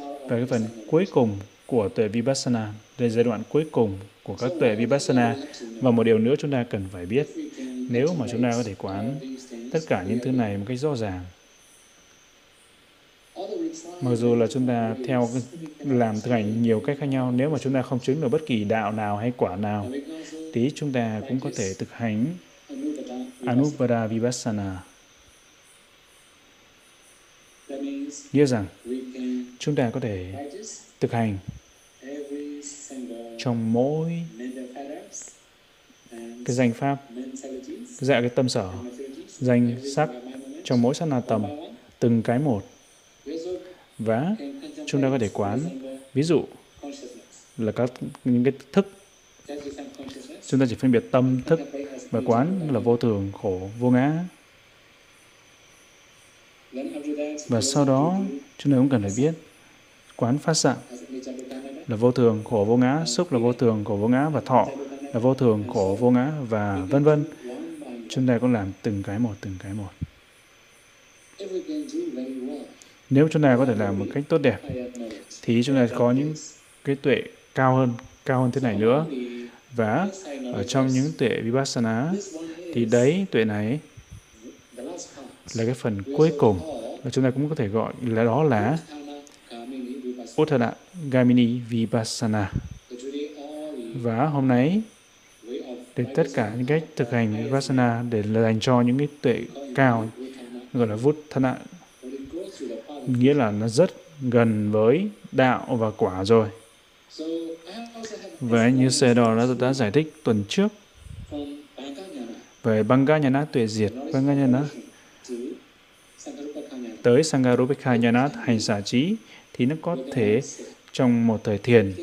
Speaker 1: và cái phần cuối cùng của tuệ Vipassana, đây giai đoạn cuối cùng của các tuệ Vipassana. Và một điều nữa chúng ta cần phải biết, nếu mà chúng ta có thể quán tất cả những thứ này một cách rõ ràng, mặc dù là chúng ta theo làm thực hành nhiều cách khác nhau, nếu mà chúng ta không chứng được bất kỳ đạo nào hay quả nào, thì chúng ta cũng có thể thực hành Anuvada Vipassana. Nghĩa rằng, chúng ta có thể thực hành trong mỗi cái danh pháp, dạ cái tâm sở, danh sắc trong mỗi sát na tầm, từng cái một. Và chúng ta có thể quán, ví dụ là các những cái thức. Chúng ta chỉ phân biệt tâm thức và quán là vô thường, khổ, vô ngã. Và sau đó, chúng ta cũng cần phải biết quán phát dạng là vô thường, khổ vô ngã, xúc là vô thường, khổ vô ngã và thọ là vô thường, khổ vô ngã và vân vân. Chúng ta cũng làm từng cái một, từng cái một. Nếu chúng ta có thể làm một cách tốt đẹp, thì chúng ta có những cái tuệ cao hơn, cao hơn thế này nữa. Và ở trong những tuệ Vipassana, thì đấy, tuệ này là cái phần cuối cùng và chúng ta cũng có thể gọi là đó là Uttara Gamini Vipassana. Và hôm nay, để tất cả những cách thực hành Vipassana để dành cho những cái tuệ cao gọi là vút thân ạ nghĩa là nó rất gần với đạo và quả rồi. Và như Sedor đã, đã giải thích tuần trước về Banganyana tuệ diệt, Banganyana tới Sangarupekha hành xả trí thì nó có thể trong một thời thiền,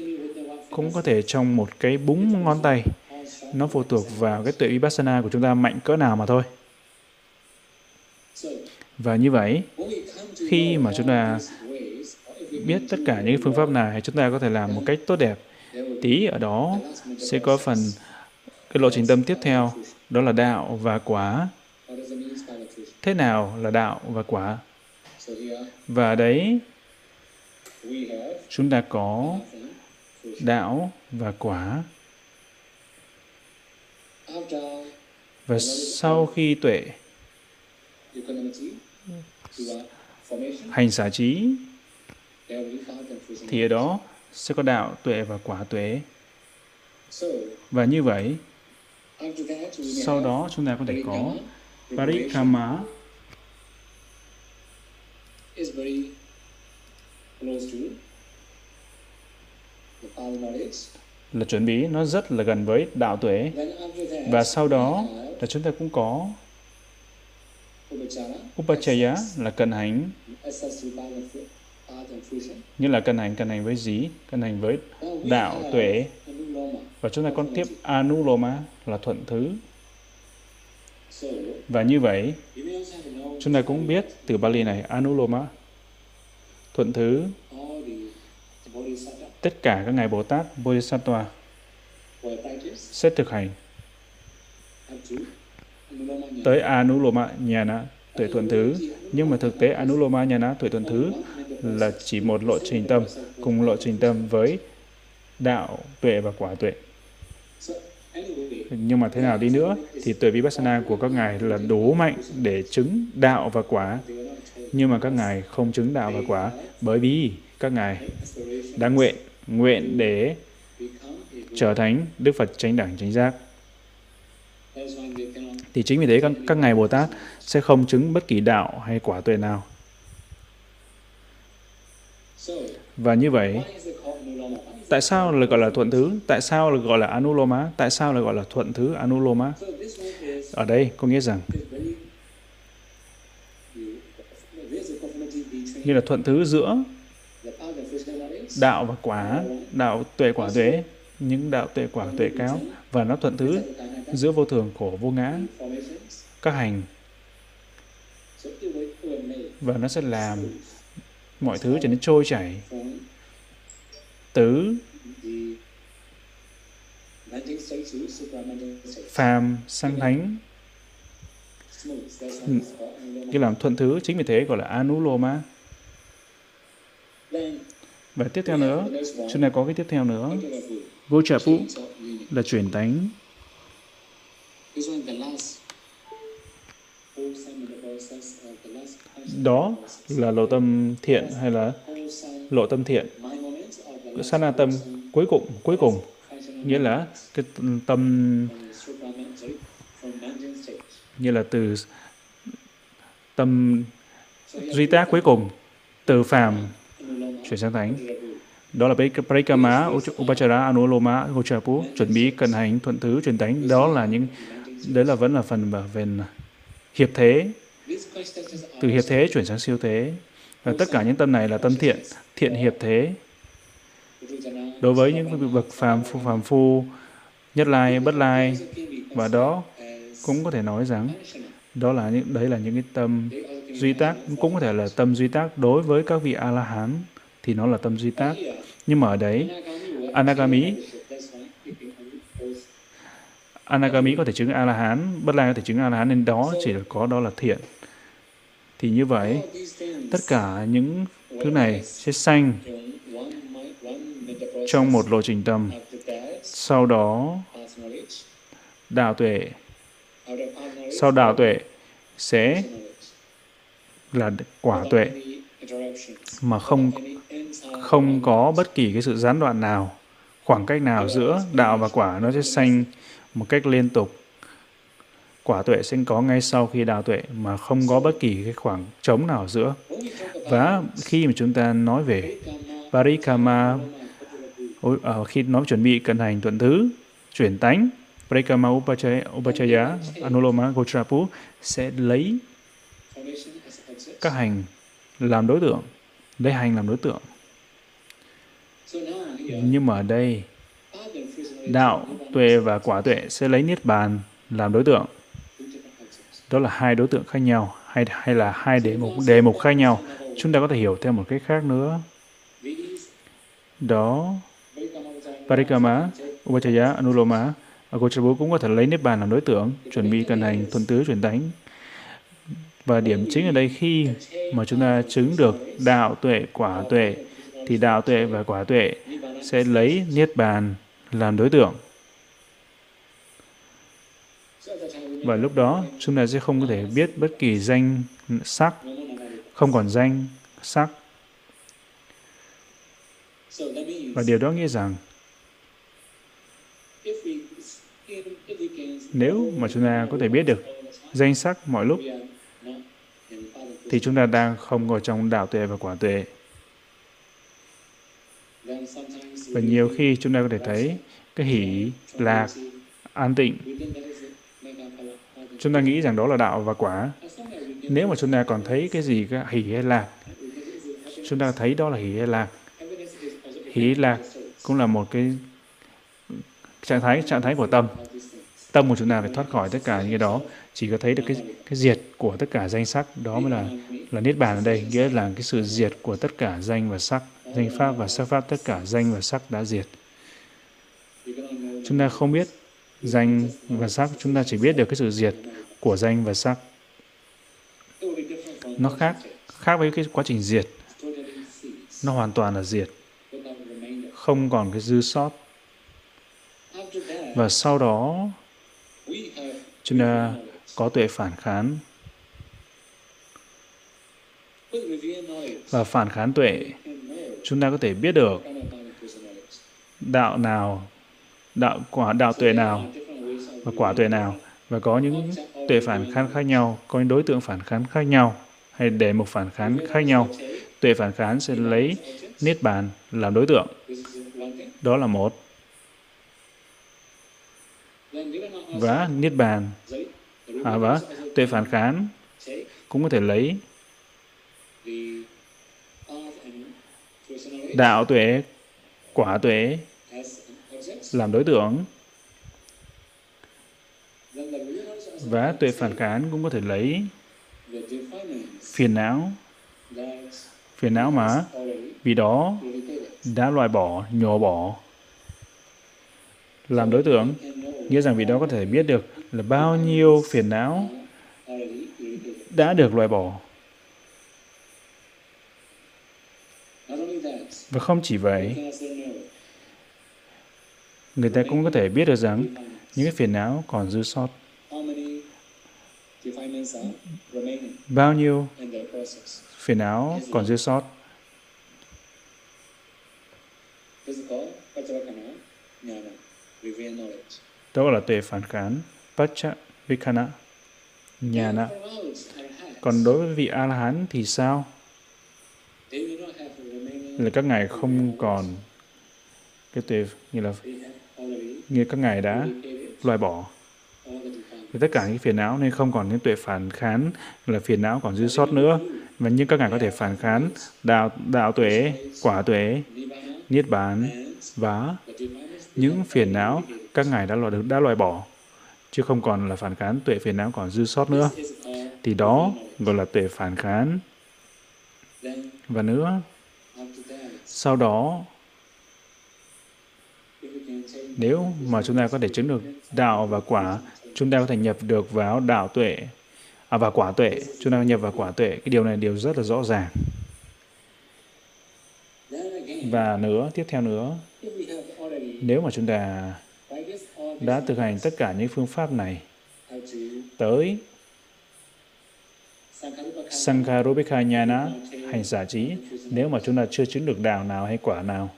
Speaker 1: cũng có thể trong một cái búng ngón tay. Nó phụ thuộc vào cái tuệ Vipassana của chúng ta mạnh cỡ nào mà thôi. Và như vậy, khi mà chúng ta biết tất cả những phương pháp này, chúng ta có thể làm một cách tốt đẹp. Tí ở đó sẽ có phần cái lộ trình tâm tiếp theo, đó là đạo và quả. Thế nào là đạo và quả? Và đấy, chúng ta có đạo và quả. Và sau khi tuệ hành xả trí, thì ở đó sẽ có đạo tuệ và quả tuệ. Và như vậy, sau đó chúng ta có thể có Parikama is very close to the power knowledge là chuẩn bị nó rất là gần với đạo tuệ. Và sau đó là chúng ta cũng có upachaya là cần hành. Như là cần hành cần hành với gì? Cần hành với đạo tuệ. Và chúng ta còn tiếp anuloma là thuận thứ. Và như vậy, chúng ta cũng biết từ Bali này, Anuloma, thuận thứ, tất cả các ngài Bồ Tát, Bodhisattva sẽ thực hành tới Anuloma Nhana, tuệ thuận thứ. Nhưng mà thực tế Anuloma Nhana, tuệ thuận thứ là chỉ một lộ trình tâm, cùng lộ trình tâm với đạo tuệ và quả tuệ. Nhưng mà thế nào đi nữa thì tuệ Vipassana của các ngài là đủ mạnh để chứng đạo và quả. Nhưng mà các ngài không chứng đạo và quả bởi vì các ngài đã nguyện, nguyện để trở thành Đức Phật chánh đẳng chánh giác. Thì chính vì thế các, các ngài Bồ Tát sẽ không chứng bất kỳ đạo hay quả tuệ nào. Và như vậy, Tại sao lại gọi là thuận thứ? Tại sao lại gọi là anuloma? Tại sao lại gọi là thuận thứ anuloma? Ở đây có nghĩa rằng như là thuận thứ giữa đạo và quả, đạo tuệ quả tuệ, những đạo tuệ quả tuệ cao và nó thuận thứ giữa vô thường khổ vô ngã, các hành và nó sẽ làm mọi thứ trở nên trôi chảy. Tứ, phàm sang thánh. Cái làm thuận thứ chính vì thế gọi là anuloma và tiếp theo nữa, chỗ này có cái tiếp theo nữa. Gochapu là chuyển tánh. Đó là lộ tâm thiện hay là lộ tâm thiện? Sana tâm cuối cùng cuối cùng. Nghĩa là cái tâm như là từ tâm duy tác cuối cùng, từ phàm chuyển sang thánh đó là Parikama, Upachara, Anuloma, Gochapu, chuẩn bị cần hành, thuận thứ, truyền thánh Đó là những, đấy là vẫn là phần về hiệp thế, từ hiệp thế chuyển sang siêu thế. Và tất cả những tâm này là tâm thiện, thiện hiệp thế, đối với những bậc phàm phu phàm phu nhất lai bất lai và đó cũng có thể nói rằng đó là những đấy là những cái tâm duy tác cũng có thể là tâm duy tác đối với các vị a la hán thì nó là tâm duy tác. Nhưng mà ở đấy, anagami anagami có thể chứng a la hán bất lai có thể chứng a la hán nên đó chỉ có, đó là thiện. Thì như vậy, tất cả những thứ này sẽ sanh trong một lộ trình tâm. Sau đó đạo tuệ, sau đạo tuệ sẽ là quả tuệ mà không không có bất kỳ cái sự gián đoạn nào. Khoảng cách nào giữa đạo và quả nó sẽ sanh một cách liên tục. Quả tuệ sẽ có ngay sau khi đạo tuệ mà không có bất kỳ cái khoảng trống nào giữa. Và khi mà chúng ta nói về parikama à, khi nói chuẩn bị cận hành tuần thứ chuyển tánh parikama upachaya, upachaya anuloma gotrapu sẽ lấy các hành làm đối tượng, lấy hành làm đối tượng. Nhưng mà ở đây, đạo, tuệ và quả tuệ sẽ lấy niết bàn làm đối tượng. Đó là hai đối tượng khác nhau, hay hay là hai đề mục đề mục khác nhau. Chúng ta có thể hiểu theo một cách khác nữa. Đó, parikama, upachaya, anuloma, Agochabu cũng có thể lấy niết bàn làm đối tượng, chuẩn bị cần hành thuần tứ, chuyển tánh và điểm chính ở đây khi mà chúng ta chứng được đạo tuệ, quả tuệ, thì đạo tuệ và quả tuệ sẽ lấy niết bàn làm đối tượng. Và lúc đó, chúng ta sẽ không có thể biết bất kỳ danh, sắc, không còn danh, sắc. Và điều đó nghĩa rằng, nếu mà chúng ta có thể biết được danh sắc mọi lúc thì chúng ta đang không ngồi trong đạo tuệ và quả tuệ. Và nhiều khi chúng ta có thể thấy cái hỷ, lạc, an tịnh. Chúng ta nghĩ rằng đó là đạo và quả. Nếu mà chúng ta còn thấy cái gì, cái hỷ hay lạc, chúng ta thấy đó là hỷ hay lạc. Hỷ, lạc cũng là một cái trạng thái trạng thái của tâm. Tâm của chúng ta phải thoát khỏi tất cả những cái đó chỉ có thấy được cái cái diệt của tất cả danh sắc, đó mới là là niết bàn ở đây, nghĩa là cái sự diệt của tất cả danh và sắc, danh pháp và sắc pháp, tất cả danh và sắc đã diệt. Chúng ta không biết danh và sắc, chúng ta chỉ biết được cái sự diệt của danh và sắc. Nó khác khác với cái quá trình diệt. Nó hoàn toàn là diệt. Không còn cái dư sót. Và sau đó, chúng ta có tuệ phản kháng và phản kháng tuệ, chúng ta có thể biết được đạo nào, đạo, quả, đạo tuệ nào và quả tuệ nào. Và có những tuệ phản kháng khác nhau, có những đối tượng phản kháng khác nhau hay đề mục phản kháng khác nhau. Tuệ phản kháng sẽ lấy niết bàn làm đối tượng. Đó là một. Và niết bàn à, và tuệ phản kháng cũng có thể lấy đạo tuệ quả tuệ làm đối tượng. Và tuệ phản kháng cũng có thể lấy phiền não. Phiền não mà vì đó đã loại bỏ nhổ bỏ làm đối tượng, nghĩa rằng vị đó có thể biết được là bao nhiêu phiền não đã được loại bỏ. Và không chỉ vậy, người ta cũng có thể biết được rằng những cái phiền não còn dư sót. Bao nhiêu phiền não còn dư sót đó là tuệ phản kháng, pacha vikana nhana còn đối với vị a la hán thì sao? Là các ngài không còn cái tuệ như là như các ngài đã loại bỏ. Thì tất cả những phiền não nên không còn những tuệ phản kháng, là phiền não còn dư sót nữa. Và nhưng các ngài có thể phản kháng, đạo đạo tuệ, quả tuệ, niết bàn và những phiền não các ngài đã loại được đã loại bỏ chứ không còn là phản kháng tuệ phiền não còn dư sót nữa thì đó gọi là tuệ phản kháng. Và nữa, sau đó, nếu mà chúng ta có thể chứng được đạo và quả, chúng ta có thể nhập được vào đạo tuệ, à, và quả tuệ, chúng ta nhập vào quả tuệ. Cái điều này điều rất là rõ ràng. Và nữa, tiếp theo nữa, nếu mà chúng ta đã thực hành tất cả những phương pháp này tới Sankarupika Nhana hành giả trí, nếu mà chúng ta chưa chứng được đạo nào hay quả nào,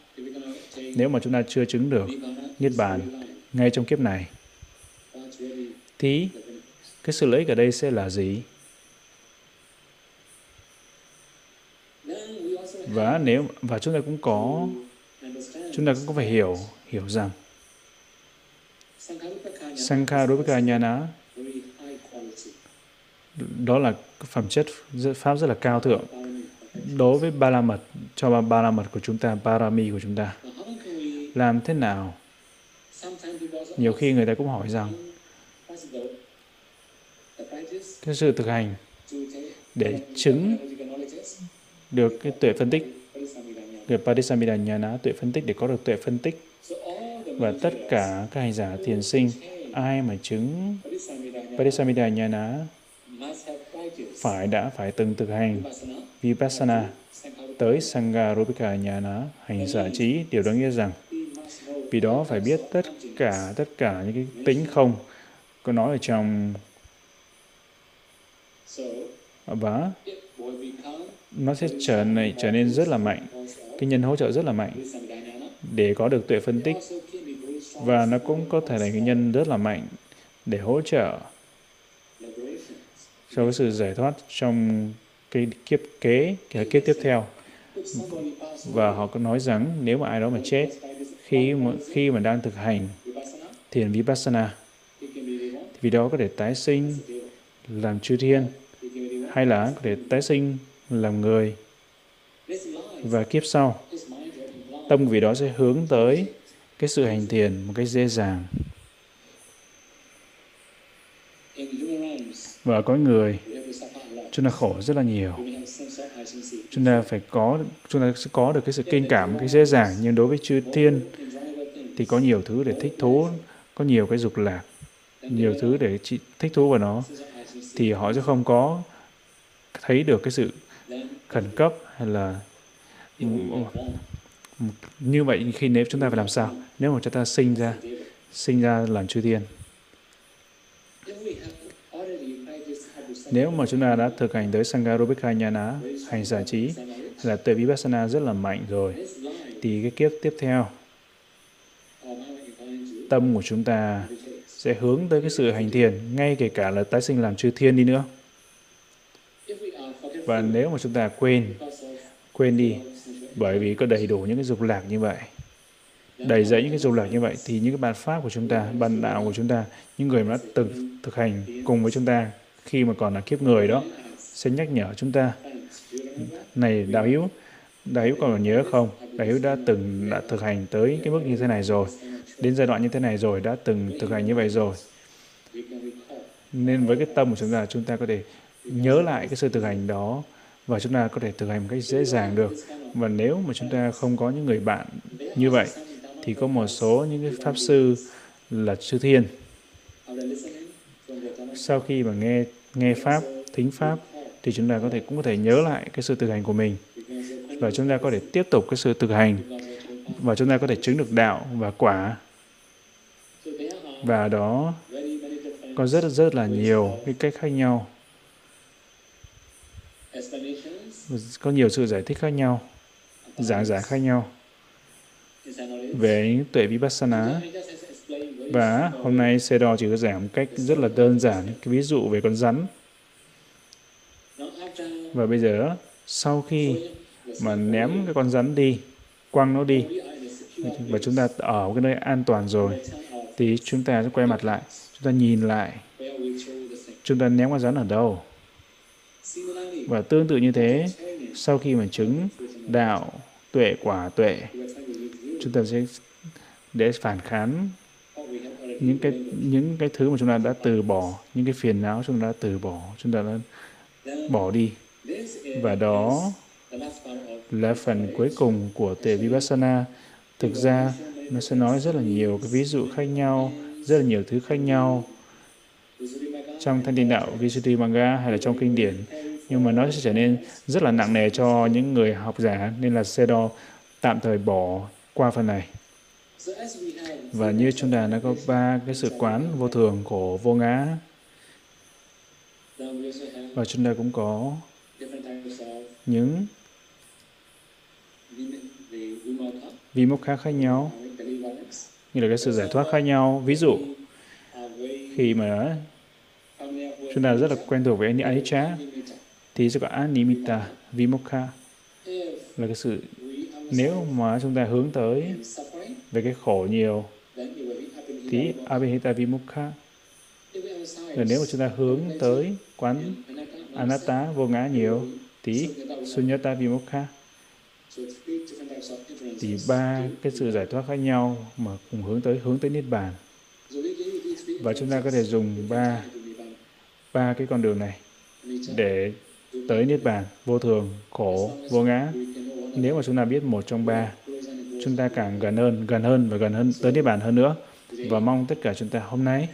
Speaker 1: nếu mà chúng ta chưa chứng được Niết Bàn ngay trong kiếp này, thì cái sự lợi ích ở đây sẽ là gì? Và nếu, và chúng ta cũng có, chúng ta cũng phải hiểu hiểu rằng Sankarupika Nhana đó là phẩm chất pháp rất là cao thượng. Đối với ba la mật cho ba la mật của chúng ta parami của chúng ta làm thế nào? Nhiều khi người ta cũng hỏi rằng cái sự thực hành để chứng được cái tuệ phân tích được Padisamida Nhana tuệ phân tích để có được tuệ phân tích và tất cả các hành giả thiền sinh, ai mà chứng Parisamida Nhana phải đã, phải từng thực hành Vipassana tới Sangha Rupika Nhana hành giả trí, điều đó nghĩa rằng vì đó phải biết tất cả tất cả những cái tính không, có nói ở trong và nó sẽ trở này trở nên rất là mạnh, cái nhân hỗ trợ rất là mạnh để có được tuệ phân tích và nó cũng có thể là cái nhân rất là mạnh để hỗ trợ cho cái sự giải thoát trong cái kiếp kế, cái kiếp tiếp theo. Và họ có nói rằng nếu mà ai đó mà chết khi mà, khi mà đang thực hành thiền vipassana vì đó có thể tái sinh làm chư thiên hay là có thể tái sinh làm người và kiếp sau tâm vị đó sẽ hướng tới cái sự hành thiền một cách dễ dàng. Và có người, chúng ta khổ rất là nhiều. Chúng ta phải có, chúng ta sẽ có được cái sự kinh cảm một cách dễ dàng. Nhưng đối với chư thiên, thì có nhiều thứ để thích thú, có nhiều cái dục lạc, nhiều thứ để thích thú vào nó, thì họ sẽ không có thấy được cái sự khẩn cấp hay là như vậy khi nếu chúng ta phải làm sao nếu mà chúng ta sinh ra sinh ra làm chư thiên nếu mà chúng ta đã thực hành tới Sangarupika Nhana, hành giải trí, là tuệ Vipassana rất là mạnh rồi, thì cái kiếp tiếp theo, tâm của chúng ta sẽ hướng tới cái sự hành thiền, ngay kể cả là tái sinh làm chư thiên đi nữa. Và nếu mà chúng ta quên, quên đi, bởi vì có đầy đủ những cái dục lạc như vậy, đầy dẫy những cái dục lạc như vậy, thì những cái bàn pháp của chúng ta, bàn đạo của chúng ta, những người mà đã từng thực hành cùng với chúng ta khi mà còn là kiếp người đó sẽ nhắc nhở chúng ta này đạo hiếu đạo hiếu còn nhớ không? Đạo hiếu đã từng đã thực hành tới cái mức như thế này rồi đến giai đoạn như thế này rồi đã từng thực hành như vậy rồi. Nên với cái tâm của chúng ta chúng ta có thể nhớ lại cái sự thực hành đó và chúng ta có thể thực hành một cách dễ dàng được. Và nếu mà chúng ta không có những người bạn như vậy, thì có một số những cái pháp sư là chư thiên. Sau khi mà nghe nghe pháp, thính pháp, thì chúng ta có thể, cũng có thể nhớ lại cái sự thực hành của mình. Và chúng ta có thể tiếp tục cái sự thực hành. Và chúng ta có thể chứng được đạo và quả. Và đó có rất rất là nhiều cái cách khác nhau có nhiều sự giải thích khác nhau giảng giải khác nhau. Về những tuệ vipassana. Và hôm nay Sedo chỉ có giảng một cách rất là đơn giản cái ví dụ về con rắn. Và bây giờ sau khi mà ném cái con rắn đi, quăng nó đi và chúng ta ở cái nơi an toàn rồi thì chúng ta sẽ quay mặt lại, chúng ta nhìn lại. Chúng ta ném con rắn ở đâu. Và tương tự như thế, sau khi mà chứng đạo tuệ quả tuệ, chúng ta sẽ để phản kháng những cái những cái thứ mà chúng ta đã từ bỏ những cái phiền não chúng ta đã từ bỏ chúng ta đã bỏ đi. Và đó là phần cuối cùng của tuệ vipassana. Thực ra nó sẽ nói rất là nhiều cái ví dụ khác nhau rất là nhiều thứ khác nhau trong thanh tịnh đạo Visuddhimagga hay là trong kinh điển. Nhưng mà nó sẽ trở nên rất là nặng nề cho những người học giả, nên là Sedo tạm thời bỏ qua phần này. Và như chúng ta đã có ba cái sự quán vô thường của vô ngã. Và chúng ta cũng có những vi mốc khác khác nhau, như là cái sự giải thoát khác nhau. Ví dụ, khi mà chúng ta rất là quen thuộc với anicca thì sẽ có animita, vimokha. Là cái sự, nếu mà chúng ta hướng tới về cái khổ nhiều, thì abhita vimokha. Rồi nếu mà chúng ta hướng tới quán anatta vô ngã nhiều, thì sunyata, vimokha. Thì ba cái sự giải thoát khác nhau mà cùng hướng tới hướng tới niết bàn. Và chúng ta có thể dùng ba ba cái con đường này để tới niết bàn, vô thường, khổ, vô ngã. Nếu mà chúng ta biết một trong ba, chúng ta càng gần hơn gần hơn và gần hơn tới niết bàn hơn nữa. Và mong tất cả chúng ta hôm nay,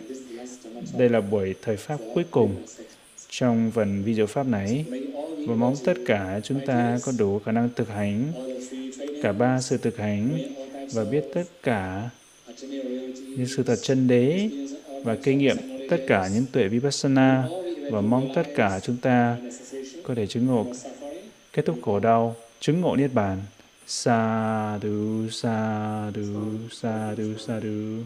Speaker 1: đây là buổi thời pháp cuối cùng trong phần video pháp này. Và mong tất cả chúng ta có đủ khả năng thực hành, cả ba sự thực hành, và biết tất cả những sự thật chân đế và kinh nghiệm tất cả những tuệ vipassana và mong tất cả chúng ta có thể chứng ngộ kết thúc khổ đau, chứng ngộ niết bàn. Sa du sa du sa du sa du.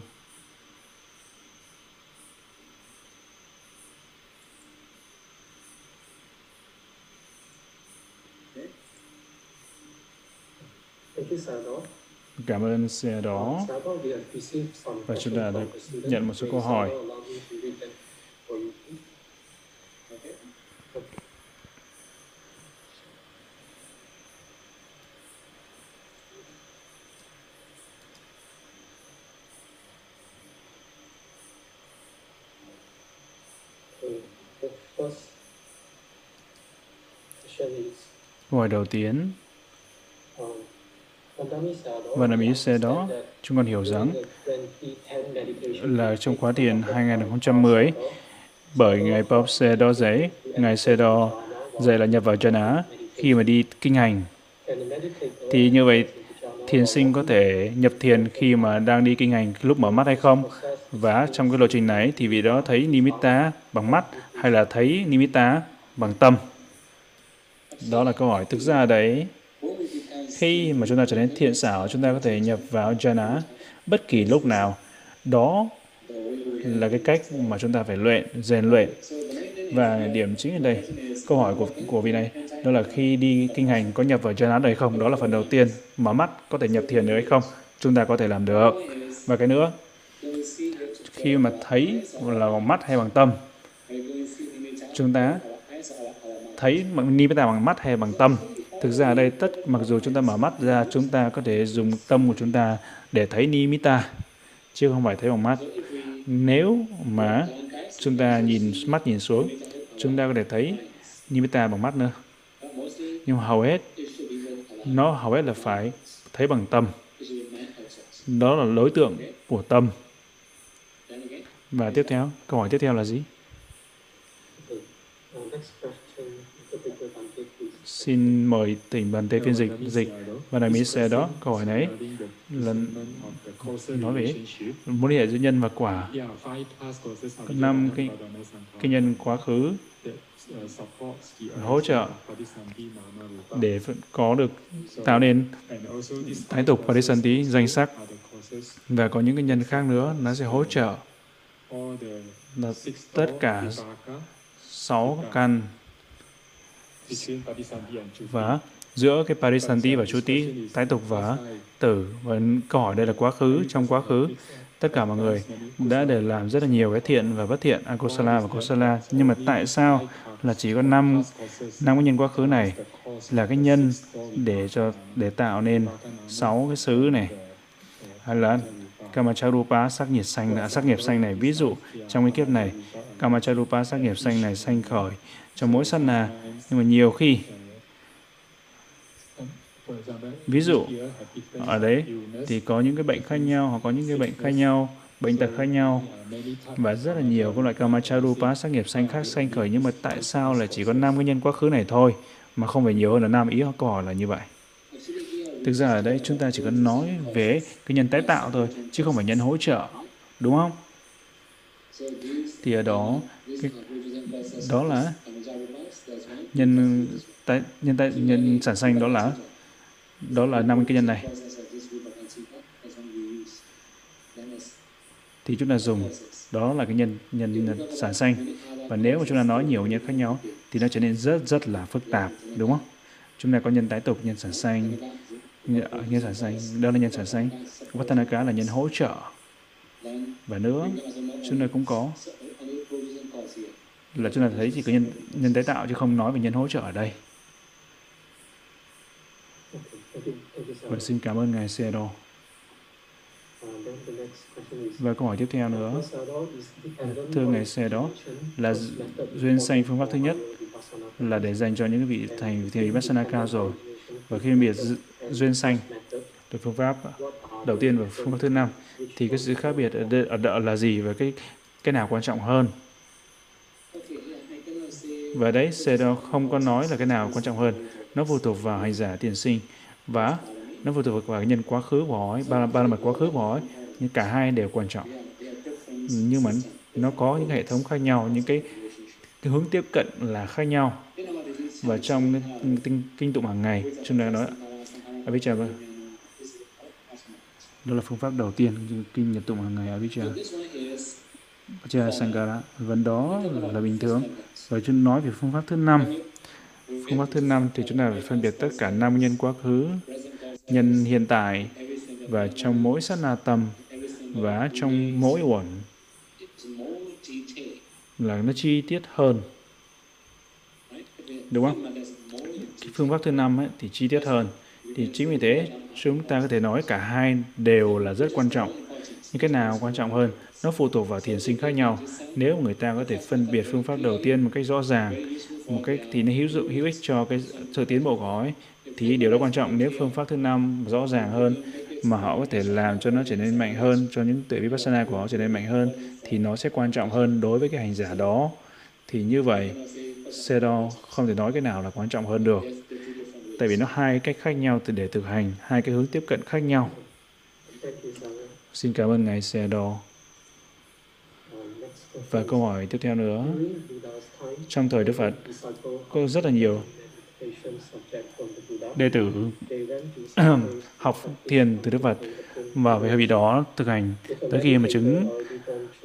Speaker 1: Cảm ơn xe đó. Và chúng ta được nhận một số câu hỏi. Câu hỏi đầu tiên và nằm ý xe đó, chúng con hiểu rằng là trong khóa thiền 2010, bởi Ngài Bob xe đó dạy, Ngài xe đó dạy là nhập vào chân á khi mà đi kinh hành. Thì như vậy, thiền sinh có thể nhập thiền khi mà đang đi kinh hành lúc mở mắt hay không? Và trong cái lộ trình này thì vị đó thấy nimitta bằng mắt hay là thấy nimitta bằng tâm? Đó là câu hỏi. Thực ra đấy, khi mà chúng ta trở nên thiện xảo, chúng ta có thể nhập vào jhana bất kỳ lúc nào. Đó là cái cách mà chúng ta phải luyện, rèn luyện. Và điểm chính ở đây, câu hỏi của của vị này, đó là khi đi kinh hành có nhập vào jhana được hay không? Đó là phần đầu tiên. Mở mắt có thể nhập thiền được hay không? Chúng ta có thể làm được. Và cái nữa, khi mà thấy là bằng mắt hay bằng tâm, chúng ta thấy bằng nimitta bằng mắt hay bằng tâm thực ra ở đây tất, mặc dù chúng ta mở mắt ra, chúng ta có thể dùng tâm của chúng ta để thấy nimitta, chứ không phải thấy bằng mắt. Nếu mà chúng ta nhìn, mắt nhìn xuống, chúng ta có thể thấy nimitta bằng mắt nữa. Nhưng hầu hết, nó hầu hết là phải thấy bằng tâm. Đó là đối tượng của tâm. Và tiếp theo, câu hỏi tiếp theo là gì? Ừ, ừ, Xin mời tỉnh Bàn tay phiên dịch dịch và đại mỹ xe đó, câu hỏi này. Là nói về mối liên hệ giữa nhân và quả. Năm cái cái nhân quá khứ hỗ trợ để có được tạo nên thái tục Parisanti danh sắc. Và có những cái nhân khác nữa, nó sẽ hỗ trợ. Là tất cả sáu căn và giữa cái Parisanti và Chuti, tái tục và tử. Và câu hỏi đây là quá khứ. Trong quá khứ, tất cả mọi người đã để làm rất là nhiều cái thiện và bất thiện, Akosala và Kosala. Nhưng mà tại sao là chỉ có năm năm cái nhân quá khứ này là cái nhân để cho để tạo nên sáu cái xứ này hay là Kamacharupa sắc nhiệt xanh là sắc nghiệp xanh này ví dụ trong cái kiếp này Kamacharupa sắc nghiệp xanh này sanh khởi trong mỗi sát na. Nhưng mà nhiều khi ví dụ ở đấy thì có những cái bệnh khác nhau hoặc có những cái bệnh khác nhau bệnh tật khác nhau. Và rất là nhiều các loại kamacharupa sắc nghiệp sanh khác sanh khởi. Nhưng mà tại sao lại chỉ có năm cái nhân quá khứ này thôi mà không phải nhiều hơn là năm ý câu cỏ là như vậy? Thực ra ở đây chúng ta chỉ cần nói về cái nhân tái tạo thôi chứ không phải nhân hỗ trợ đúng không? Thì ở đó cái, đó là nhân tái nhân tái nhân sản sanh đó là đó là năm cái nhân này. Thì chúng ta dùng đó là cái nhân nhân, nhân sản sanh và nếu mà chúng ta nói nhiều nhân khác nhau thì nó trở nên rất rất là phức tạp đúng không? Chúng ta có nhân tái tục nhân sản sanh nhân sản sanh đó là nhân sản sanh Vatanaka là nhân hỗ trợ. Và nữa chúng ta cũng có là chúng ta thấy chỉ có nhân nhân tái tạo chứ không nói về nhân hỗ trợ ở đây. Và xin cảm ơn ngài Sedo và câu hỏi tiếp theo nữa. Thưa ngài xe là duyên sanh phương pháp thứ nhất là để dành cho những vị thành thiền vipassana cao rồi. Và khi biệt duyên sanh được phương pháp đầu tiên và phương pháp thứ năm thì cái sự khác biệt ở đây, ở đó là gì và cái cái nào quan trọng hơn? Và đấy Sedo không có nói là cái nào quan trọng hơn nó phụ thuộc vào hành giả tiền sinh. Và nó phụ thuộc vào nhân quá khứ của họ ba ba mặt quá khứ của họ nhưng cả hai đều quan trọng. Nhưng mà nó có những hệ thống khác nhau những cái cái hướng tiếp cận là khác nhau. Và trong kinh, kinh tụng hàng ngày chúng ta nói Abhijaya đó là phương pháp đầu tiên kinh nhật tụng hàng ngày Abhijaya. Avicca Sankara vấn đó là bình thường. Và chúng nói về phương pháp thứ năm. Phương pháp thứ năm thì chúng ta phải phân biệt tất cả năm nhân quá khứ nhân hiện tại và trong mỗi sát na tâm và trong mỗi uẩn. Là nó chi tiết hơn. Đúng không? Cái phương pháp thứ năm ấy, thì chi tiết hơn. Thì chính vì thế chúng ta có thể nói cả hai đều là rất quan trọng. Nhưng cái nào quan trọng hơn? Nó phụ thuộc vào thiền sinh khác nhau. Nếu người ta có thể phân biệt phương pháp đầu tiên một cách rõ ràng một cách thì nó hữu dụng hữu ích cho cái sự tiến bộ của họ ấy, thì điều đó quan trọng. Nếu phương pháp thứ năm rõ ràng hơn mà họ có thể làm cho nó trở nên mạnh hơn cho những tuệ vipassana của họ trở nên mạnh hơn thì nó sẽ quan trọng hơn đối với cái hành giả đó. Thì như vậy Sedo không thể nói cái nào là quan trọng hơn được. Tại vì nó hai cách khác nhau để thực hành hai cái hướng tiếp cận khác nhau. Xin cảm ơn ngài Sedo và câu hỏi tiếp theo nữa. Trong thời Đức Phật, có rất là nhiều đệ tử [clears throat] học thiền từ Đức Phật và về vị đó thực hành tới khi mà chứng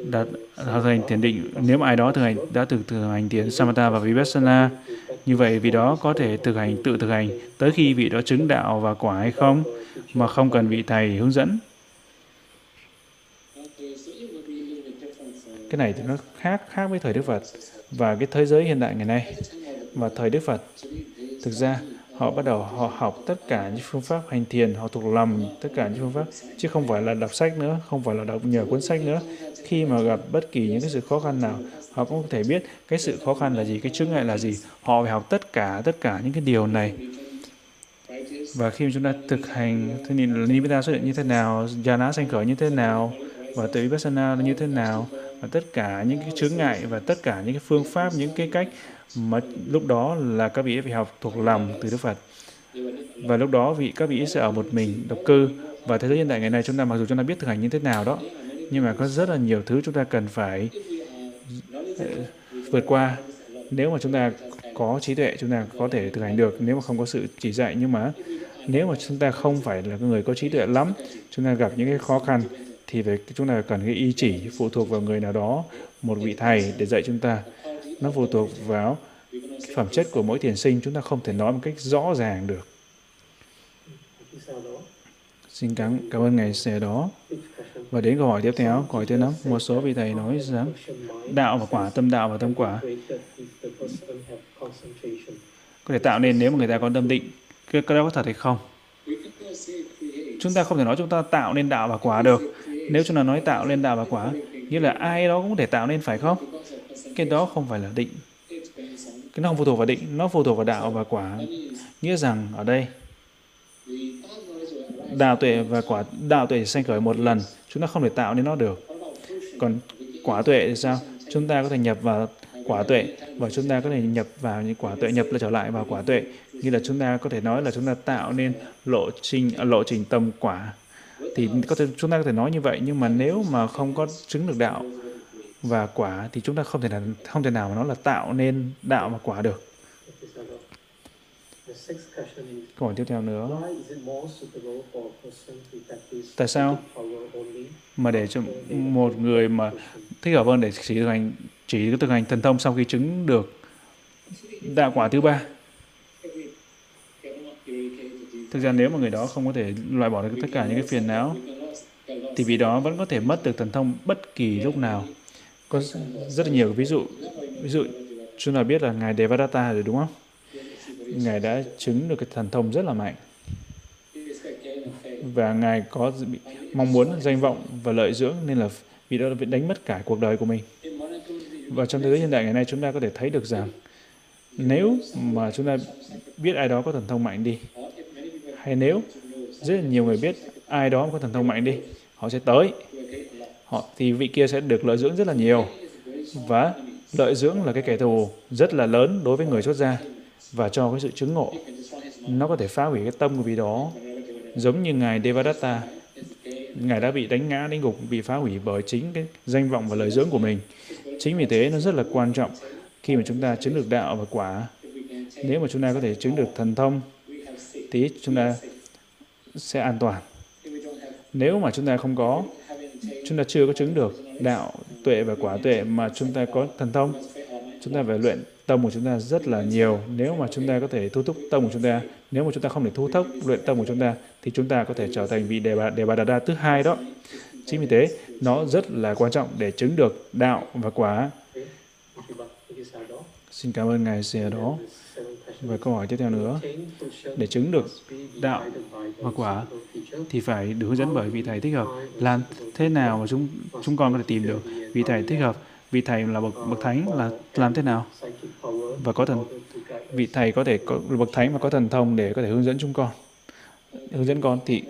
Speaker 1: đạt thực hành thiền định. Nếu mà ai đó thực hành, đã thực thực hành thiền samatha và vipassana, như vậy vị đó có thể thực hành, tự thực hành tới khi vị đó chứng đạo và quả hay không mà không cần vị thầy hướng dẫn. Cái này thì nó khác khác với thời Đức Phật và cái thế giới hiện đại ngày nay. Và thời Đức Phật, thực ra, họ bắt đầu họ học tất cả những phương pháp hành thiền, họ thuộc lòng tất cả những phương pháp, chứ không phải là đọc sách nữa, không phải là đọc nhờ cuốn sách nữa. Khi mà gặp bất kỳ những cái sự khó khăn nào, họ cũng có thể biết cái sự khó khăn là gì, cái chướng ngại là gì. Họ phải học tất cả tất cả những cái điều này. Và khi mà chúng ta thực hành, thế thì nimitta xuất hiện như thế nào jhana sanh khởi như thế nào, và tự vipassana như thế nào và tất cả những cái chướng ngại và tất cả những cái phương pháp, những cái cách mà lúc đó là các vị phải học thuộc lòng từ Đức Phật. Và lúc đó vị, các vị sẽ ở một mình độc cư và thế giới hiện tại ngày nay chúng ta mặc dù chúng ta biết thực hành như thế nào đó, nhưng mà có rất là nhiều thứ chúng ta cần phải ờ, vượt qua. Nếu mà chúng ta có trí tuệ, chúng ta có thể thực hành được. Nếu mà không có sự chỉ dạy, nhưng mà nếu mà chúng ta không phải là người có trí tuệ lắm, chúng ta gặp những cái khó khăn thì phải chúng ta cần cái ý chỉ phụ thuộc vào người nào đó một vị thầy để dạy chúng ta. Nó phụ thuộc vào phẩm chất của mỗi thiền sinh chúng ta không thể nói một cách rõ ràng được. Xin cảm cảm ơn ngài xe đó. Và đến câu hỏi tiếp theo câu hỏi thứ năm. Một số vị thầy nói rằng đạo và quả tâm đạo và tâm quả. Có thể tạo nên nếu mà người ta có tâm định cái, cái đó có thật hay không? Chúng ta không thể nói chúng ta tạo nên đạo và quả được. Nếu chúng ta nói tạo nên đạo và quả, nghĩa là ai đó cũng có thể tạo nên phải không? Cái đó không phải là định. Cái nó không phụ thuộc vào định, nó phụ thuộc vào đạo và quả. Nghĩa rằng ở đây, đạo tuệ và quả đạo tuệ sanh khởi một lần, chúng ta không thể tạo nên nó được. Còn quả tuệ thì sao? Chúng ta có thể nhập vào quả tuệ và chúng ta có thể nhập vào những quả tuệ nhập lại trở lại vào quả tuệ như là chúng ta có thể nói là chúng ta tạo nên lộ trình lộ trình tâm quả thì có thể, chúng ta có thể nói như vậy, nhưng mà nếu mà không có chứng được đạo và quả thì chúng ta không thể nào không thể nào mà nó là tạo nên đạo và quả được. Câu hỏi tiếp theo nữa. Tại sao? Mà để cho một người mà thích hợp hơn để chỉ thực hành, chỉ thực hành thần thông sau khi chứng được đạo quả thứ ba thực ra nếu mà người đó không có thể loại bỏ được tất cả những cái phiền não, thì vị đó vẫn có thể mất được thần thông bất kỳ lúc nào. Có rất là nhiều ví dụ. Ví dụ, chúng ta biết là ngài Devadatta rồi, đúng không? Ngài đã chứng được cái thần thông rất là mạnh. Và ngài có mong muốn, danh vọng và lợi dưỡng nên là vì đó bị đánh mất cả cuộc đời của mình. Và trong thế giới hiện đại ngày nay, chúng ta có thể thấy được rằng, nếu mà chúng ta biết ai đó có thần thông mạnh đi hay nếu rất là nhiều người biết ai đó có thần thông mạnh đi, họ sẽ tới. Họ, thì vị kia sẽ được lợi dưỡng rất là nhiều. Và lợi dưỡng là cái kẻ thù rất là lớn đối với người xuất gia và cho cái sự chứng ngộ. Nó có thể phá hủy cái tâm của vị đó, giống như ngài Devadatta. Ngài đã bị đánh ngã đánh gục, bị phá hủy bởi chính cái danh vọng và lợi dưỡng của mình. Chính vì thế, nó rất là quan trọng khi mà chúng ta chứng được đạo và quả. Nếu mà chúng ta có thể chứng được thần thông thì chúng ta sẽ an toàn. Nếu mà chúng ta không có, chúng ta chưa có chứng được đạo tuệ và quả tuệ mà chúng ta có thần thông, chúng ta phải luyện tâm của chúng ta rất là nhiều. Nếu mà chúng ta có thể thu thúc tâm của chúng ta, nếu mà chúng ta không thể thu thúc luyện tâm của chúng ta, thì chúng ta có thể trở thành vị đề bà đề bà đà đa thứ hai đó. Chính vì thế, nó rất là quan trọng để chứng được đạo và quả. Xin cảm ơn ngài xe đó và câu hỏi tiếp theo nữa, để chứng được đạo và quả thì phải được hướng dẫn bởi vị thầy thích hợp. Làm thế nào mà chúng chúng con có thể tìm được vị thầy thích hợp? Vị thầy là bậc bậc thánh là làm thế nào? Và có thần, vị thầy có thể có, bậc thánh và có thần thông để có thể hướng dẫn chúng con. Hướng dẫn con thì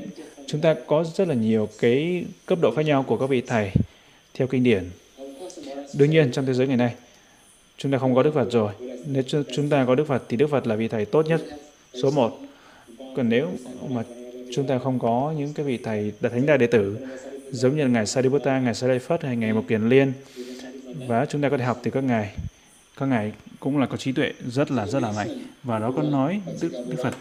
Speaker 1: chúng ta có rất là nhiều cái cấp độ khác nhau của các vị thầy theo kinh điển. Đương nhiên, trong thế giới ngày nay chúng ta không có đức phật rồi. Nếu chúng ta có đức phật thì đức phật là vị thầy tốt nhất. Số một. Còn nếu mà chúng ta không có những cái vị thầy là thánh đại đệ tử giống như là ngài Sariputta, ngài Sariphat hay ngài Mộc Kiền Liên và chúng ta có thể học từ các ngài. Các ngài cũng là có trí tuệ rất là rất là mạnh. Và đó có nói đức, đức phật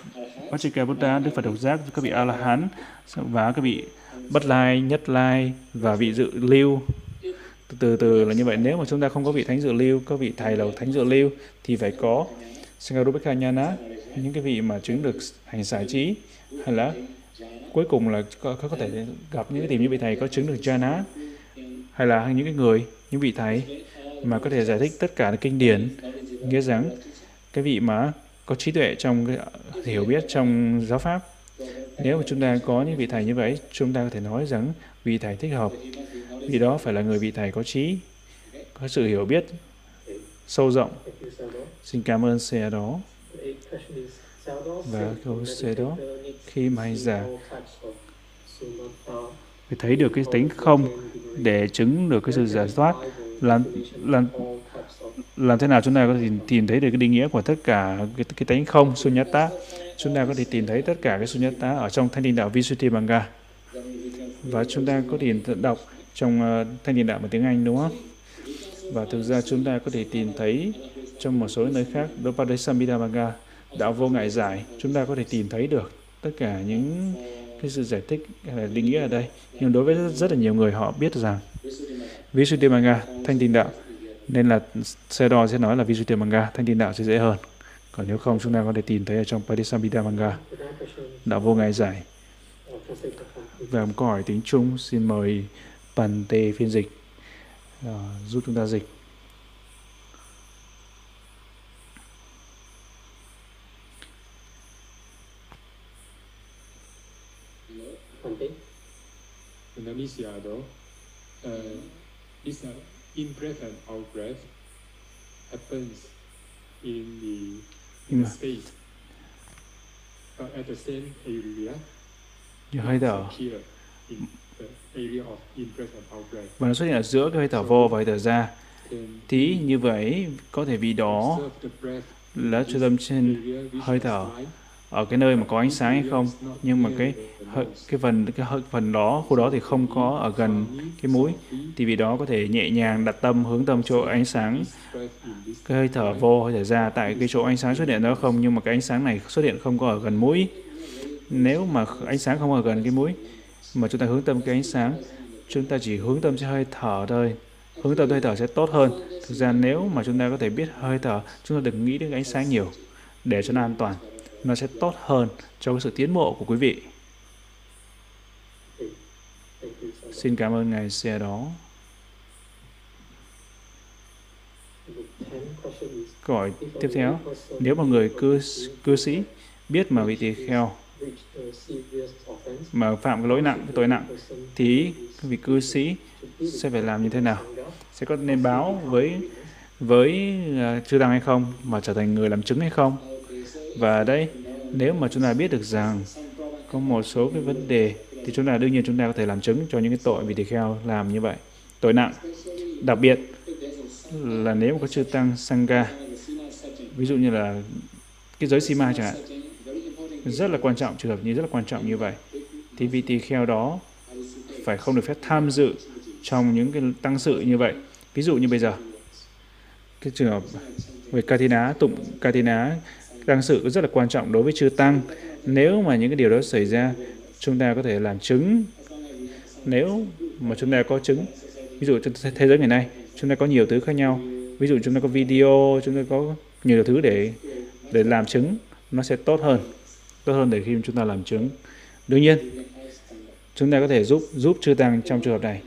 Speaker 1: Vajika Buddha, Đức Phật độc giác, các vị A-la-hán và các vị bất lai, nhất lai và vị dự lưu. Từ, từ từ là như vậy, nếu mà chúng ta không có vị thánh dự lưu, có vị thầy là thánh dự lưu thì phải có Sangarupika Nhana, những cái vị mà chứng được hành xả trí. Hay là cuối cùng là có, có thể gặp những cái tìm những vị thầy có chứng được jhana hay là những cái người những vị thầy mà có thể giải thích tất cả kinh điển nghĩa rằng cái vị mà có trí tuệ trong cái hiểu biết trong giáo pháp. Nếu mà chúng ta có những vị thầy như vậy chúng ta có thể nói rằng vị thầy thích hợp vì đó phải là người vị thầy có trí có sự hiểu biết sâu rộng. Xin cảm ơn xe đó. Và câu xe đó khi mà hành giả phải thấy được cái tính không để chứng được cái sự giải thoát làm làm làm thế nào chúng ta có thể tìm thấy được cái định nghĩa của tất cả cái, cái tánh không sunyata. Chúng ta có thể tìm thấy tất cả cái sunyata ở trong thanh định đạo Visuddhimagga và chúng ta có thể đọc trong ờ, thanh định đạo bằng tiếng Anh đúng không? Và thực ra chúng ta có thể tìm thấy trong một số nơi khác Dopadesambhidhamagga đạo vô ngại giải chúng ta có thể tìm thấy được tất cả những cái sự giải thích hay là định nghĩa ở đây. Nhưng đối với rất, rất là nhiều người họ biết rằng Visuddhimagga thanh tịnh đạo nên là xe đo sẽ nói là Visuddhimagga thanh tịnh đạo sẽ dễ hơn. Còn nếu không chúng ta có thể tìm thấy ở trong Padisambhidamanga, đạo vô ngại giải. Và một câu hỏi tiếng Trung xin mời Bàn Tê phiên dịch. Uh, giúp chúng ta dịch.
Speaker 2: Upanishad, uh, this uh, in-breath and out-breath happens in the, in
Speaker 1: Nhưng
Speaker 2: the
Speaker 1: mà
Speaker 2: space, but at the same area,
Speaker 1: như hơi thở
Speaker 2: here, in
Speaker 1: và nó xuất hiện ở giữa cái hơi thở vô và hơi thở ra. Thì như vậy có thể vị đó là chú tâm trên hơi thở. ở cái nơi mà có ánh sáng hay không nhưng mà cái cái phần cái phần đó khu đó thì không có ở gần cái mũi. thì vị đó có thể nhẹ nhàng đặt tâm hướng tâm chỗ ánh sáng. Cái hơi thở vô hơi thở ra tại cái chỗ ánh sáng xuất hiện đó không nhưng mà cái ánh sáng này xuất hiện không có ở gần mũi. Nếu mà ánh sáng không ở gần cái mũi mà chúng ta hướng tâm cái ánh sáng, chúng ta chỉ hướng tâm cho hơi thở thôi. Hướng tâm hơi thở sẽ tốt hơn. Thực ra nếu mà chúng ta có thể biết hơi thở, chúng ta đừng nghĩ đến ánh sáng nhiều, để cho nó an toàn. Nó sẽ tốt hơn cho cái sự tiến bộ của quý vị. Xin cảm ơn ngài xe đó. Câu hỏi tiếp theo. Nếu một người cư cư sĩ biết mà vị tỳ kheo mà phạm cái lỗi nặng cái tội nặng thì vị cư sĩ sẽ phải làm như thế nào? Sẽ có nên báo với với à, uh, chư tăng hay không? Mà trở thành người làm chứng hay không? Và đây nếu mà chúng ta biết được rằng có một số cái vấn đề thì chúng ta đương nhiên chúng ta có thể làm chứng cho những cái tội vị tỳ kheo làm như vậy. Tội nặng đặc biệt là nếu có chư tăng sangha ví dụ như là cái giới sima chẳng hạn rất là quan trọng, trường hợp như rất là quan trọng như vậy. Thì vị tỳ kheo đó phải không được phép tham dự trong những cái tăng sự như vậy. Ví dụ như bây giờ, cái trường hợp về Katina, tụng Katina, tăng sự rất là quan trọng đối với chư tăng. Nếu mà những cái điều đó xảy ra, chúng ta có thể làm chứng. Nếu mà chúng ta có chứng, ví dụ trên thế giới ngày nay, chúng ta có nhiều thứ khác nhau. Ví dụ chúng ta có video, chúng ta có nhiều thứ để để làm chứng, nó sẽ tốt hơn tốt hơn để khi chúng ta làm chứng. Đương nhiên, chúng ta có thể giúp giúp chư tăng trong trường hợp này.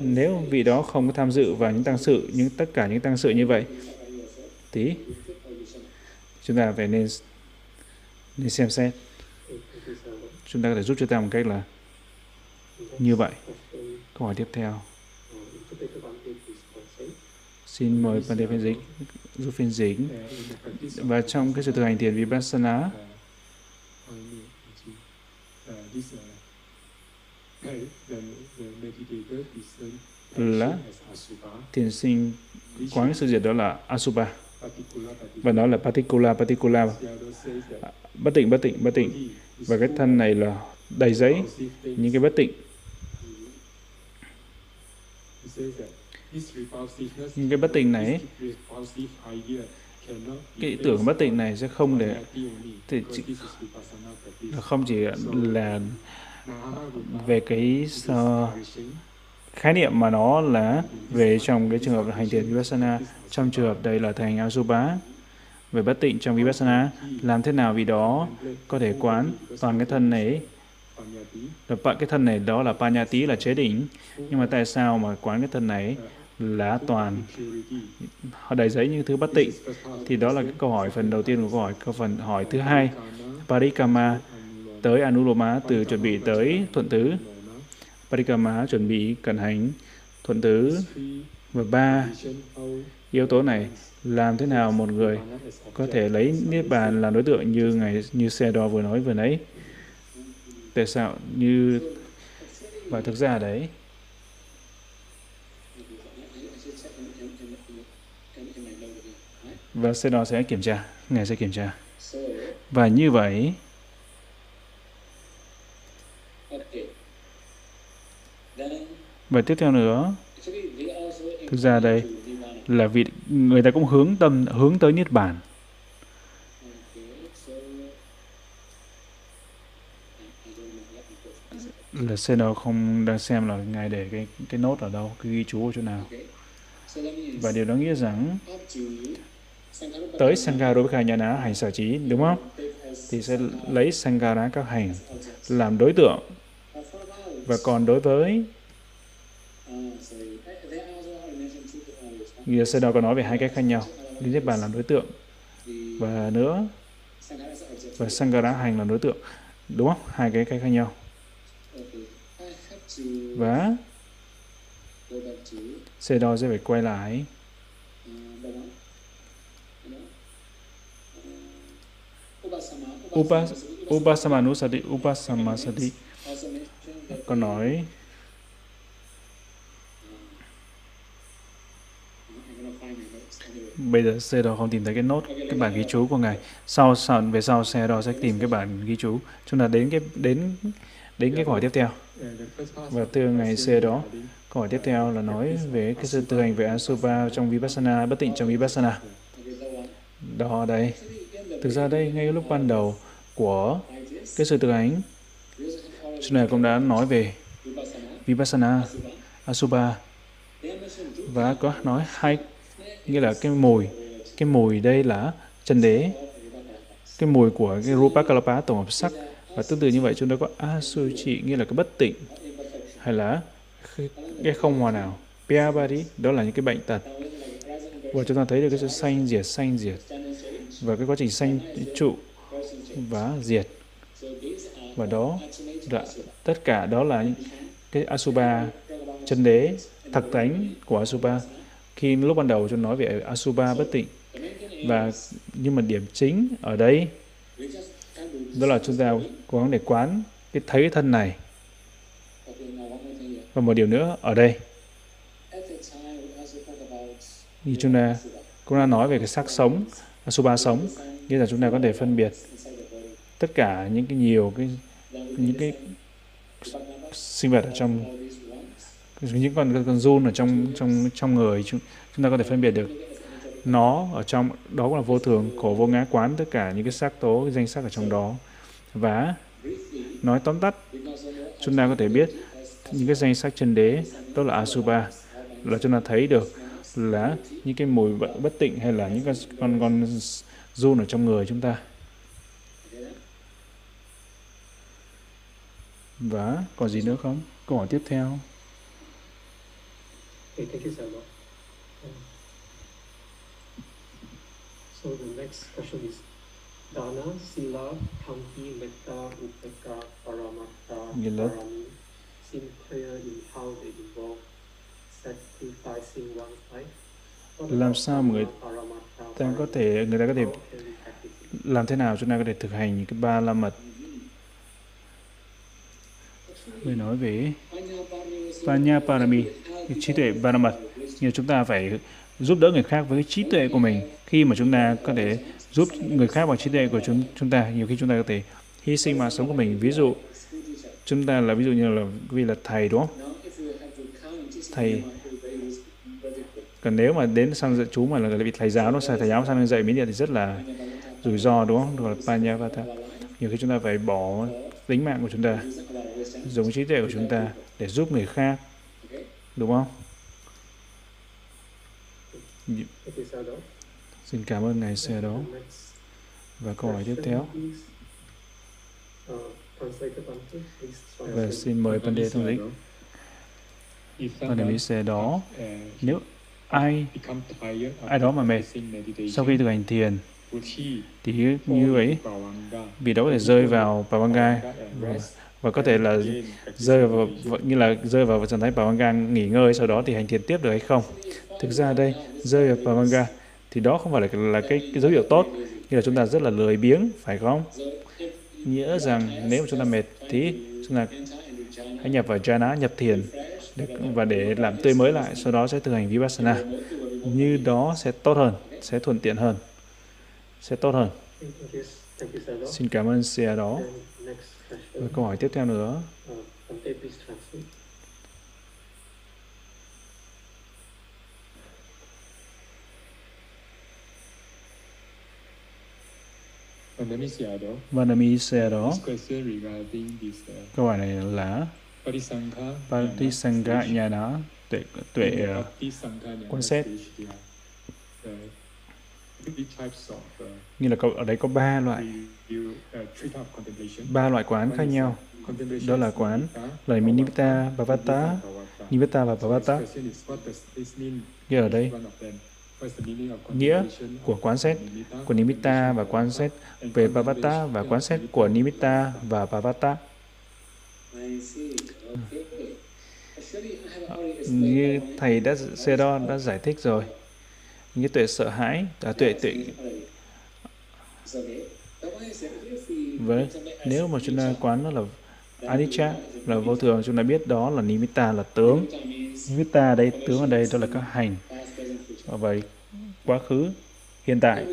Speaker 1: Nếu vị đó không có tham dự vào những tăng sự, những, tất cả những tăng sự như vậy tí chúng ta phải nên nên xem xét. Chúng ta có thể giúp chư tăng một cách là như vậy. Câu hỏi tiếp theo. Xin mời Pandey phiên dịch, giúp phiên dịch. Và trong cái sự thực hành thiền vipassana là thiền sinh quán sự diệt đó là asubha và đó là particula particula à, bất tịnh bất tịnh bất tịnh. Và cái thân này là đầy giấy, những cái bất tịnh. Những cái bất tịnh này cái ý tưởng bất tịnh này sẽ không để thì chỉ, không chỉ là về cái uh, khái niệm mà nó là về trong cái trường hợp hành thiền vipassana trong trường hợp đây là thành asubha về bất tịnh trong vipassana làm thế nào vì đó có thể quán toàn cái thân này? Là cái thân này đó là panyati là chế đỉnh nhưng mà tại sao mà quán cái thân này? Là toàn. Họ đầy giấy những thứ bất tịnh. Thì đó là cái câu hỏi phần đầu tiên của câu hỏi, câu phần hỏi thứ hai. Parikama tới anuloma từ chuẩn bị tới thuận tứ. Parikama chuẩn bị cận hành thuận tứ. Và ba, yếu tố này, làm thế nào một người có thể lấy niết bàn làm đối tượng như ngày, như xe đo vừa nói vừa nãy? Tại sao như, và thực ra đấy và xe đo sẽ kiểm tra. Ngài sẽ kiểm tra. Và như vậy và tiếp theo nữa thực ra đây là vì người ta cũng hướng tâm hướng tới niết bàn. Là xe đó không đang xem là ngài để cái cái nốt ở đâu cái ghi chú ở chỗ nào. Và điều đó nghĩa rằng tới Sankaropika Nhana hành sở trí đúng không? Thì sẽ lấy Sangara các hành làm đối tượng. Và còn đối với Giờ sẽ đó có nói về hai cách khác nhau. Lý Niết Bàn làm đối tượng. Và nữa, và Sangara hành làm đối tượng. Đúng không? Hai cái cách khác nhau. Và xe đó sẽ phải quay lại. Upas, Upasamanusati, Upasamasati có nói. Bây giờ xe đó không tìm thấy cái nốt cái bản ghi chú của ngài. Sau sau về sau xe đó sẽ tìm cái bản ghi chú. Chúng ta đến cái đến đến cái câu hỏi tiếp theo. Và từ ngày xe đó câu hỏi tiếp theo là nói về cái sự thực hành về asupa trong vipassana bất tịnh trong vipassana. Đó đây. Thực ra đây ngay lúc ban đầu của cái sự thực hành. Chúng này cũng đã nói về vipassana asubha và có nói hai, nghĩa là cái mùi cái mùi đây là chân đế. Cái mùi của cái rupa kalapa tổng hợp sắc. Và tương tự như vậy chúng ta có asuchi, nghĩa là cái bất tịnh, hay là cái không hòa nào. Piabari đó là những cái bệnh tật. Và chúng ta thấy được cái sự sanh diệt sanh diệt. Và cái quá trình sanh trụ và diệt. Và đó là, tất cả đó là cái asuba chân đế thật tánh của asuba. Khi lúc ban đầu chúng nói về asuba bất tịnh, và nhưng mà điểm chính ở đây, đó là chúng ta cố gắng để quán cái thấy thân này. Và một điều nữa ở đây. Như chúng ta cũng đã nói về cái sắc sống, asuba sống, nghĩa là chúng ta có thể phân biệt tất cả những cái nhiều cái những cái sinh vật ở trong những con con run ở trong trong trong người chúng, chúng ta có thể phân biệt được. Nó ở trong đó cũng là vô thường khổ vô ngã quán tất cả những cái sắc tố cái danh sắc ở trong đó. Và nói tóm tắt chúng ta có thể biết những cái danh sắc chân đế đó là asuba là chúng ta thấy được là những cái mùi bất tịnh hay là những con con con run ở trong người chúng ta. Và còn gì nữa không? Câu hỏi tiếp theo.
Speaker 2: Okay, thank you, Salma. So the next question is Dana, Sila, Khamti, Metta, Upeka, Paramatta, Parami seem clear in how they involve sacrificing one's life.
Speaker 1: Làm sao người ta có thể người ta có thể làm thế nào chúng ta có thể thực hành những cái ba la mật người nói về Panya Parami trí tuệ Paramat nhưng chúng ta phải giúp đỡ người khác với trí tuệ của mình. Khi mà chúng ta có thể giúp người khác bằng trí tuệ của chúng chúng ta, nhiều khi chúng ta có thể hy sinh mạng sống của mình. Ví dụ, chúng ta là, ví dụ như là, vì là thầy, đúng không? Thầy. Còn nếu mà đến sang dạy chú mà là vị thầy giáo nó sai thầy giáo sang dạy miến điện thì rất là rủi ro, đúng không? Gọi là panyavata. Nhiều khi chúng ta phải bỏ tính mạng của chúng ta dùng trí tuệ của chúng ta để giúp người khác, đúng không? Xin cảm ơn ngài xe đó. Và câu hỏi tiếp theo. Và xin mời Pandey thông dịch. Pandey xe đó, nếu ai ai đó mà mệt sau khi thực hành thiền thì như vậy vì đó có thể rơi vào Pavanga và, và có thể là rơi vào như là rơi vào trạng thái Pavanga nghỉ ngơi sau đó thì hành thiền tiếp được hay không? Thực ra đây rơi vào Pavanga thì đó không phải là là cái, cái dấu hiệu tốt như là chúng ta rất là lười biếng phải không? Nghĩa rằng nếu mà chúng ta mệt thì chúng ta hãy nhập vào jhana nhập thiền và để làm tươi mới lại sau đó sẽ thực hành vipassana. Như đó sẽ tốt hơn sẽ thuận tiện hơn sẽ tốt hơn. Xin cảm ơn xe đó. Và câu hỏi tiếp theo nữa. Vanami xe đó. Câu hỏi này là Patisangha nhà đó tuệ tuệ uh, quan sát như là ở đây có ba loại. ba loại quán khác nhau. Đó là quán là Nimitta, Bhavata, Nimitta và Bhavata. Như ở đây, nghĩa của quán xét của Nimitta và quán xét về Bhavata và quán xét của Nimitta và Bhavata. như thầy đã đó đã giải thích rồi như tuệ sợ hãi à, tuệ tuệ. với nếu mà chúng ta quán nó là anicca là vô thường chúng ta biết đó là nimitta là tướng. nimitta đây tướng ở đây đó là các hành. và vậy quá khứ hiện tại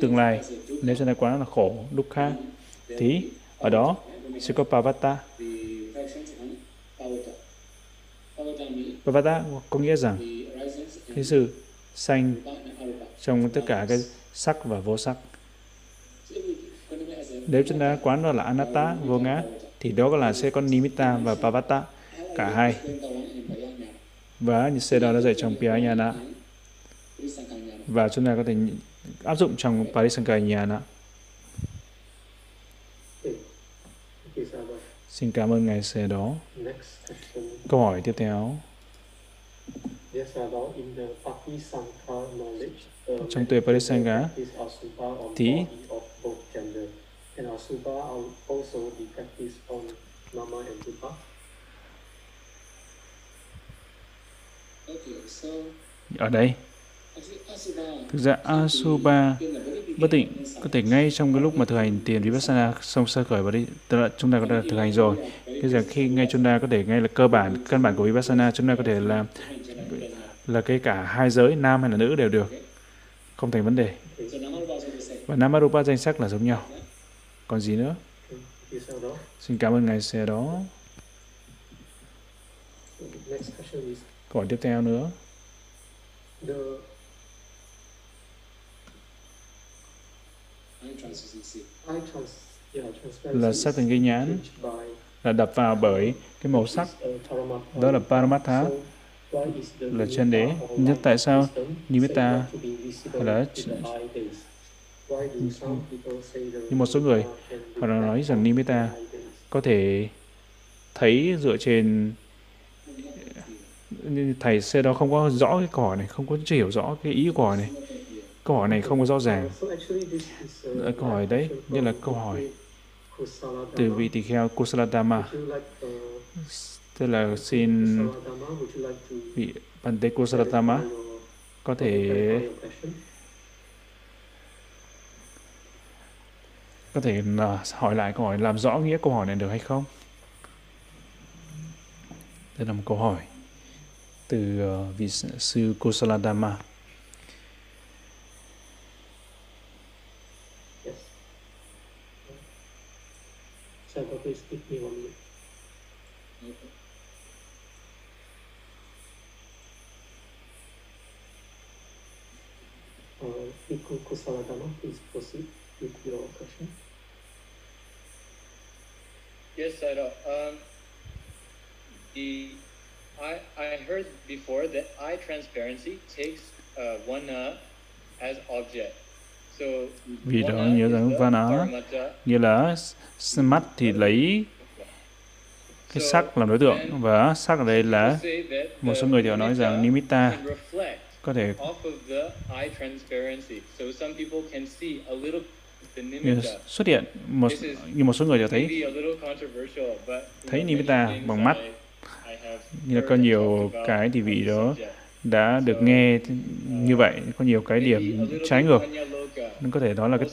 Speaker 1: tương lai. nếu chúng ta quán là khổ dukkha thì ở đó sẽ có pavata. pavata. Có nghĩa rằng cái sự sanh trong tất cả cái sắc và vô sắc nếu chúng ta quán đó là anatta, vô ngã, thì đó là sẽ có nimitta và pavata cả hai và như xe đó đã dạy trong Piyanyana và chúng ta có thể áp dụng trong Parisankayana Xin cảm ơn Ngài xe đó. Câu hỏi tiếp theo. Trong tuệ Parisanga thì ở đây, thực ra Asuba bất định có thể ngay trong cái lúc mà thực hành tiền vipassana xong sơ khởi vào đi, tức là chúng ta có thể thực hành rồi. Bây giờ khi ngay chúng ta có thể ngay là cơ bản, căn bản của vipassana, chúng ta có thể là là cái cả hai giới, nam hay là nữ đều được không thành vấn đề. Và namarupa danh sắc là giống nhau. Còn gì nữa? Xin cảm ơn ngài xe đó. Câu hỏi tiếp theo nữa. Là sắc thành cái nhãn, là đập vào bởi cái màu sắc. Đó là Paramatha là chân đế, nhất tại sao Nimitta là như một số người, họ nói rằng Nimitta có thể thấy dựa trên thầy xe đó không có rõ cái cỏ này, không có hiểu rõ cái ý của này. Câu hỏi này không có rõ ràng. Ờ, câu hỏi đấy, như là câu hỏi từ vị tỳ kheo Kusaladama tức là xin vị Bante Saratama có thể có thể à, hỏi lại câu hỏi làm rõ nghĩa câu hỏi này được hay không? Đây là một câu hỏi từ à, vị sư Kusaladama
Speaker 3: Santa, please give me one minute.
Speaker 2: Okay.
Speaker 3: Uh, Bhikkhu Kusaladama, please proceed with your question.
Speaker 4: Yes, Sayadaw. Um, the I I heard before that eye transparency takes uh, one uh, as object. So
Speaker 1: Vì đó nhớ rằng Vana như là mắt thì lấy cái sắc làm đối tượng và sắc ở đây là
Speaker 4: Say that
Speaker 1: một số người thì họ nói rằng
Speaker 4: nimitta
Speaker 1: có thể xuất hiện một như một số người thì thấy. thấy nimitta bằng mắt. Như là có nhiều cái thì vị đó đã được nghe như vậy có nhiều cái điểm trái ngược. nên có thể đó là cái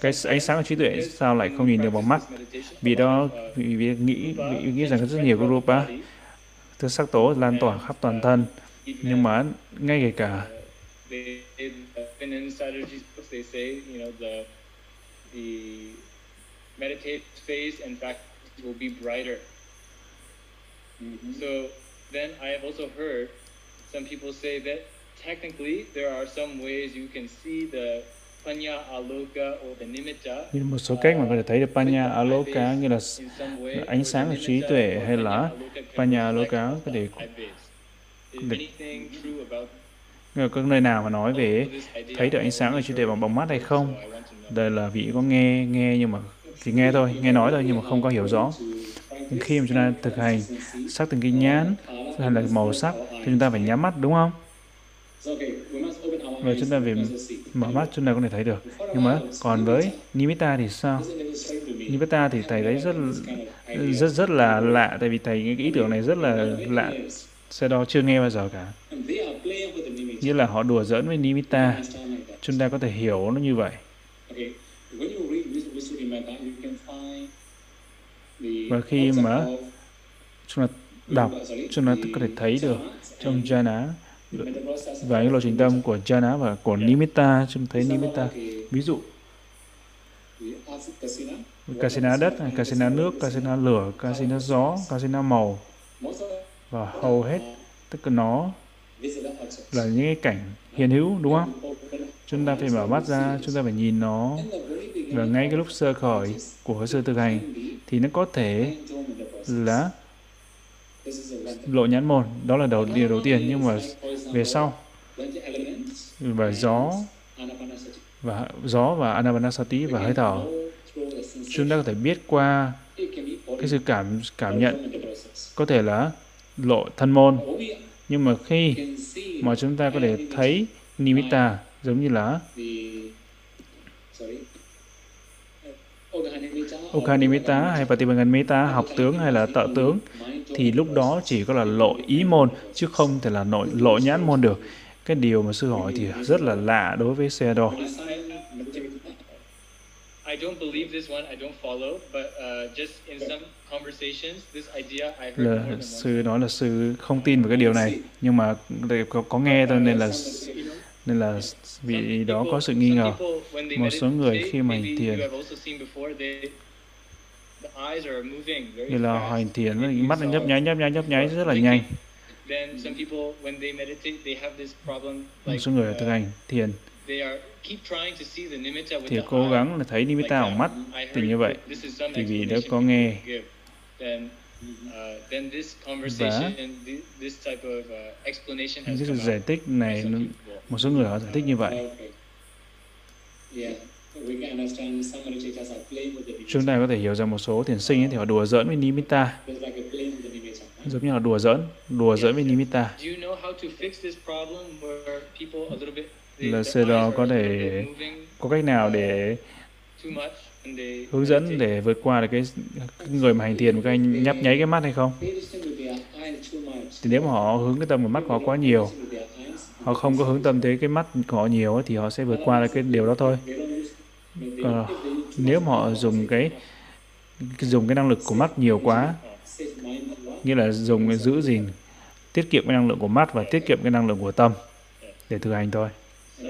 Speaker 1: cái ánh sáng của trí tuệ sao lại không nhìn được bằng mắt? vì đó vì, vì nghĩ vì nghĩ rằng có rất nhiều cái rupa thứ sắc tố lan tỏa khắp toàn thân nhưng mà ngay kể cả
Speaker 4: they, in, in Sayadawji's books they say you know the the meditate phase and practice will be brighter. So then I have also heard some people say that technically there are some ways you can see the panya aloka or the nimitta
Speaker 1: như một số cách mà có thể thấy được panya aloka như là
Speaker 4: in some way,
Speaker 1: ánh sáng của trí tuệ hay là panya aloka có thể là các nơi nào mà nói về thấy được ánh sáng ở trí tuệ bằng bằng mắt hay không? Đây là vị có nghe nghe nhưng mà chỉ nghe thôi nghe nói thôi nhưng mà không có hiểu rõ. Nhưng khi mà chúng ta thực hành sắc từng kinh nhãn hay là màu sắc thì chúng ta phải nhắm mắt đúng không? Rồi chúng ta phải mở mắt chúng ta có thể thấy được. Nhưng mà còn với nimitta thì sao? Nimitta thì thầy thấy rất rất rất là lạ tại vì thầy cái ý tưởng này rất là lạ xe đó chưa nghe bao giờ cả. Nghĩa là họ đùa giỡn với nimitta chúng ta có thể hiểu nó như vậy. Và khi mà chúng ta đọc chúng ta có thể thấy được trong jhana và những lộ trình tâm của jhana và của nimitta chúng thấy nimitta ví dụ
Speaker 5: casina casino,
Speaker 1: đất casino nước casino lửa casino gió casino màu và hầu hết tất cả nó là những cái cảnh hiện hữu, đúng không? Chúng ta phải mở mắt ra, chúng ta phải nhìn nó. Và ngay cái lúc sơ khởi của sơ thực hành thì nó có thể là lộ nhãn môn. Đó là đầu, điều đầu tiên, nhưng mà về sau, và gió và gió và anapanasati và hơi thở. Chúng ta có thể biết qua cái sự cảm cảm nhận. Có thể là lộ thân môn. Nhưng mà khi mà chúng ta có thể thấy nimitta giống như là Ukhanimitta hay Patipanganimitta học tướng hay là tợ tướng thì lúc đó chỉ có là lộ ý môn chứ không thể là nội lộ nhãn môn được. Cái điều mà sư hỏi thì rất là lạ đối với Sayadaw
Speaker 4: I don't believe this one. I don't follow, but uh, just in some conversations, this idea I heard more
Speaker 1: là sư nói là sư không tin vào cái điều này nhưng mà có, có nghe thôi nên là nên là vị đó có sự nghi ngờ. Một số người khi mà hành thiền, như là hành thiền mắt nó nhấp nháy nhấp nháy nhấp nháy rất là nhanh. Một số người
Speaker 4: uh,
Speaker 1: thực hành thiền thì cố gắng là thấy nimitta bằng mắt
Speaker 4: I
Speaker 1: thì như vậy. thì vì đã có nghe.
Speaker 4: Then, uh, then this conversation and thi- this type of uh, explanation has
Speaker 1: cái giải
Speaker 4: out
Speaker 1: thích này
Speaker 4: some
Speaker 1: nó-
Speaker 4: people.
Speaker 1: một số người họ giải thích như vậy.
Speaker 5: Yeah, with the nimitta.
Speaker 1: chúng ta có thể hiểu rằng một số thiền sinh ấy thì họ đùa giỡn với nimitta giống như là đùa giỡn đùa giỡn với nimitta
Speaker 4: Do you know how to fix this problem where people a little bit they,
Speaker 1: Là
Speaker 4: eyes
Speaker 1: đó
Speaker 4: are
Speaker 1: có
Speaker 4: a little
Speaker 1: thể có cách nào để hướng dẫn để vượt qua được cái, cái người mà hành thiền một cái nhấp nháy cái mắt hay không? Thì nếu mà họ hướng cái tâm của mắt của họ quá nhiều họ không có hướng tâm tới cái mắt của họ nhiều thì họ sẽ vượt qua được cái điều đó thôi.
Speaker 5: À,
Speaker 1: nếu mà họ dùng cái, dùng cái năng lực của mắt nhiều quá nghĩa là dùng cái giữ gìn tiết kiệm cái năng lượng của mắt và tiết kiệm cái năng lượng của tâm để thực hành thôi.
Speaker 4: Uh,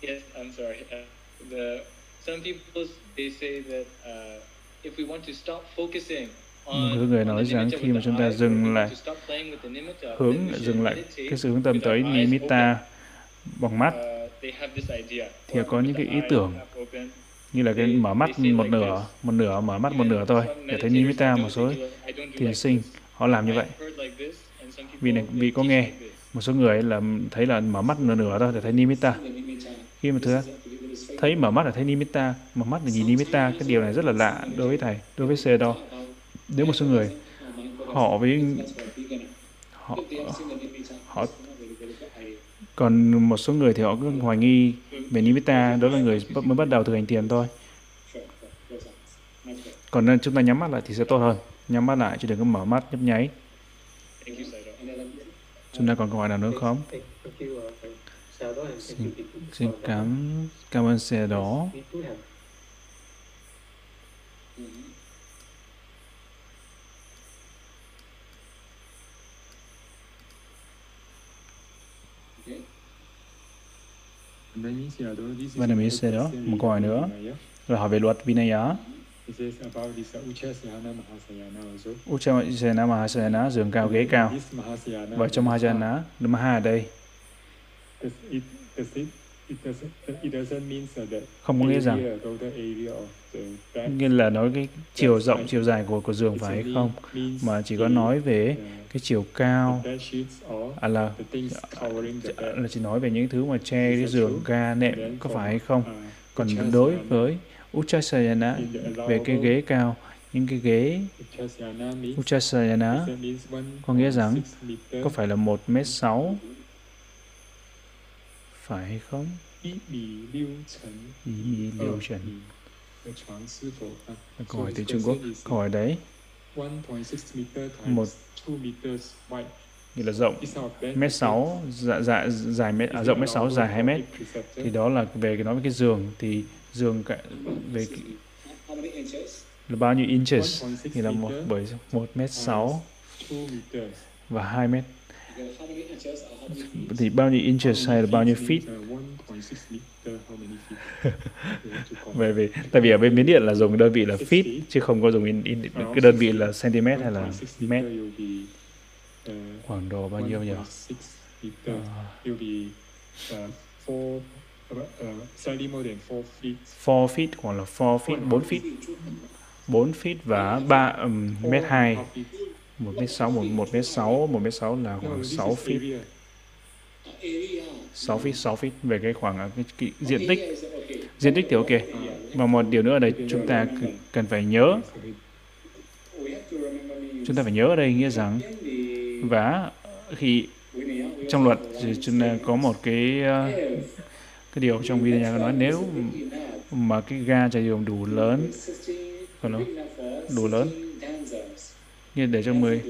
Speaker 4: yes, I'm sorry. Uh, the some people they say that uh, if we want to stop focusing on,
Speaker 1: Một số người nói rằng khi mà chúng ta dừng lại,
Speaker 4: to stop playing with the nimitta,
Speaker 1: hướng dừng lại cái sự hướng tâm tới nimitta bằng mắt.
Speaker 4: Uh, they have this idea.
Speaker 1: thì có những cái ý tưởng như là cái mở mắt một nửa một nửa mở mắt một nửa thôi để thấy nimitta một số thiền sinh họ làm như vậy Vì này- vì có nghe. một số người là thấy là mở mắt nửa nửa thôi để thấy nimitta. khi mà thứ thấy mở mắt là thấy nimitta mở mắt là nhìn nimitta cái điều này rất là lạ đối với thầy, đối với sê đo. Nếu một số người họ với họ họ còn một số người thì họ cứ hoài nghi về nimitta đó là người mới bắt đầu thực hành thiền thôi. Còn nên chúng ta nhắm mắt lại thì sẽ tốt hơn. Nhắm mắt lại chứ đừng có mở mắt nhấp nháy. Chúng ta còn câu hỏi nào nữa không? Xin,
Speaker 3: xin
Speaker 1: cảm cảm ơn xe đó.
Speaker 3: Và do
Speaker 1: Vietnamese xe đó. Một câu hỏi nữa. Là hỏi về luật Vinaya.
Speaker 2: It Mahasayana
Speaker 1: dường giường cao ghế cao. Và trong Mahasayana Maha ở đây không có nghĩa rằng nghĩa là nói cái chiều rộng chiều dài của của giường phải hay không mà chỉ có nói về cái chiều cao. à là là chỉ nói về những thứ mà che cái giường ga nệm có phải hay không?
Speaker 2: uh,
Speaker 1: còn đối với Uchasayana về cái ghế cao những cái ghế
Speaker 2: Uchasayana
Speaker 1: có nghĩa rằng có phải là một mét sáu phải hay không? Ý
Speaker 2: mì liêu trần.
Speaker 1: Câu hỏi từ Trung Quốc. Câu hỏi đấy.
Speaker 2: 1.6
Speaker 1: nghĩa là rộng. Mét sáu dạ, dạ, dài mét à, rộng mét sáu dài 2 mét. thì đó là về cái nói về cái giường. Thì giường cả, về là bao nhiêu inches? Thì là một bởi một mét sáu và 2 mét. Thì bao nhiêu inches hay là bao nhiêu feet
Speaker 2: Uh, 1.6 meter, how many feet? You have to count.
Speaker 1: về vì tại vì ở bên miến điện là dùng đơn vị là feet chứ không có dùng in, in, cái đơn vị là cm hay là
Speaker 2: 1.6
Speaker 1: mét
Speaker 2: uh,
Speaker 1: khoảng độ bao nhiêu nhỉ
Speaker 2: 1.6 meter.
Speaker 1: À,
Speaker 2: uh, four, uh, slightly more than four feet.
Speaker 1: 4 feet hoặc là 4 feet 4 feet 4 feet và 3 um, mét 2 1 mét 6 1, 1 mét 6 1 mét 6 là khoảng
Speaker 2: this
Speaker 1: 6
Speaker 2: is
Speaker 1: feet. 6 feet 6 feet về cái khoảng cái, cái diện tích. Diện tích thì ok. Và một điều nữa ở đây chúng ta cần phải nhớ. Chúng ta phải nhớ ở đây nghĩa rằng và khi trong luật thì chúng ta có một cái
Speaker 5: If
Speaker 1: cái điều trong video nhà nói nếu mà cái ga chạy đường đủ lớn
Speaker 5: 16
Speaker 1: Còn
Speaker 5: big enough for
Speaker 1: đủ lớn như để cho 10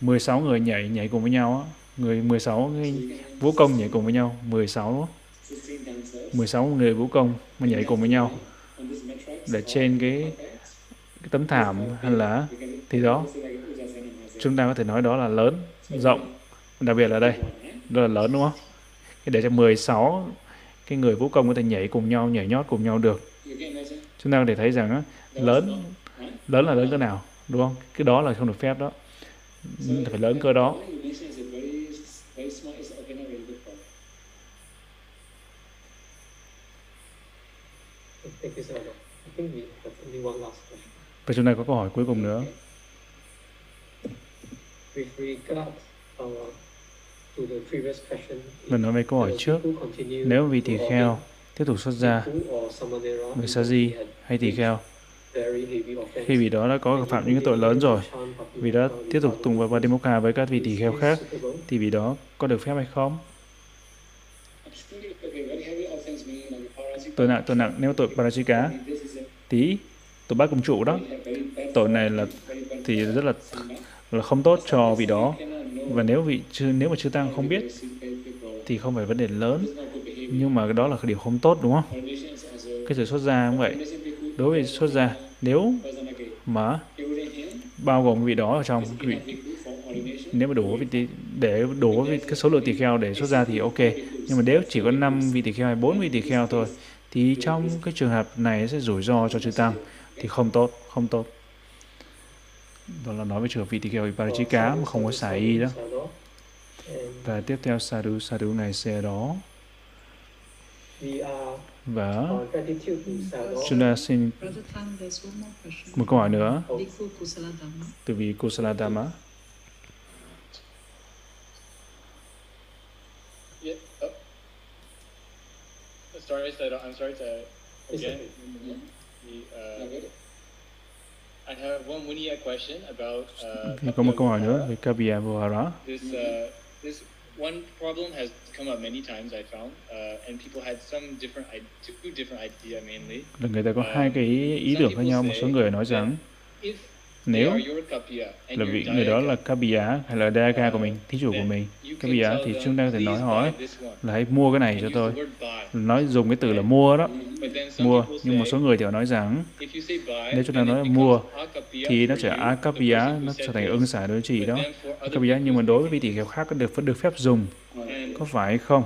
Speaker 1: 16 người nhảy nhảy cùng với nhau á. Người 16 người vũ công nhảy cùng với nhau 16
Speaker 5: 16
Speaker 1: người vũ công mà nhảy cùng với nhau. Để trên cái, cái tấm thảm hay là thì đó. Chúng ta có thể nói đó là lớn rộng đặc biệt là đây đó là lớn đúng không? Cái để cho 16 cái người vũ công có thể nhảy cùng nhau nhảy nhót cùng nhau được. Chúng ta có thể thấy rằng á, lớn lớn là lớn cỡ nào? Đúng không? Cái đó là không được phép đó.
Speaker 5: So
Speaker 1: phải lớn cỡ đó. và chúng ta có câu hỏi cuối cùng nữa.
Speaker 3: Uh, to the previous question,
Speaker 1: mình nói về câu hỏi trước. nếu vị
Speaker 3: to
Speaker 1: tỳ kheo tiếp tục xuất gia người sa di hay tỳ kheo khi vị đó đã có phạm những cái tội lớn rồi, vì đó tiếp tục tùng vào Padimokkha với các vị tỳ kheo khác, thì vị đó có được phép hay không? Tội nặng tội nặng, nếu tội Parajika tí tội bát công trụ đó. Tội này là, thì rất là là không tốt cho vị đó. Và nếu vị nếu mà chư tăng không biết, thì không phải vấn đề lớn. Nhưng mà đó là cái điều không tốt, đúng không? Cái sự xuất gia cũng vậy đối với xuất gia nếu mà bao gồm vị đó ở trong vị nếu mà đủ vị tỳ, để đủ vị, cái số lượng tỳ kheo để xuất gia thì ok. Nhưng mà nếu chỉ có 5 vị tỳ kheo hay 4 vị tỳ kheo thôi thì trong cái trường hợp này sẽ rủi ro cho chư tăng thì không tốt không tốt. Đó là nói về trường hợp vị tỳ kheo cá mà không có xả y đó. Và tiếp theo sadhu sadhu ngài xe đó và chúng ta xin một câu hỏi nữa
Speaker 6: Kusala Dhamma.
Speaker 1: từ vị Kusaladama
Speaker 4: Yeah. Oh. Sorry, so I'm sorry to again.
Speaker 3: okay.
Speaker 4: The, uh, I have one Winia question about uh,
Speaker 1: có một câu hỏi nữa về Kabiya Vihara
Speaker 4: This uh, this one problem has come up many times. I found, uh, and people had some different, two different idea mainly.
Speaker 1: là người ta có hai cái ý tưởng khác nhau một số người nói rằng
Speaker 4: If
Speaker 1: nếu là vị người đó là Kapiya hay là daga của mình thí chủ của mình
Speaker 4: Kapiya
Speaker 1: thì chúng ta có thể nói hỏi là hãy mua cái này cho tôi. Nói dùng cái từ là mua đó mua. Nhưng một số người thì họ nói rằng Nếu chúng ta nói
Speaker 4: là
Speaker 1: mua, thì nó
Speaker 4: trở
Speaker 1: sẽ
Speaker 4: à,
Speaker 1: Akapiya nó trở thành ưng xả đối chỉ đó.
Speaker 4: Then
Speaker 1: Akapiya nhưng mà đối với vị tỷ kheo khác có được được phép dùng có phải không?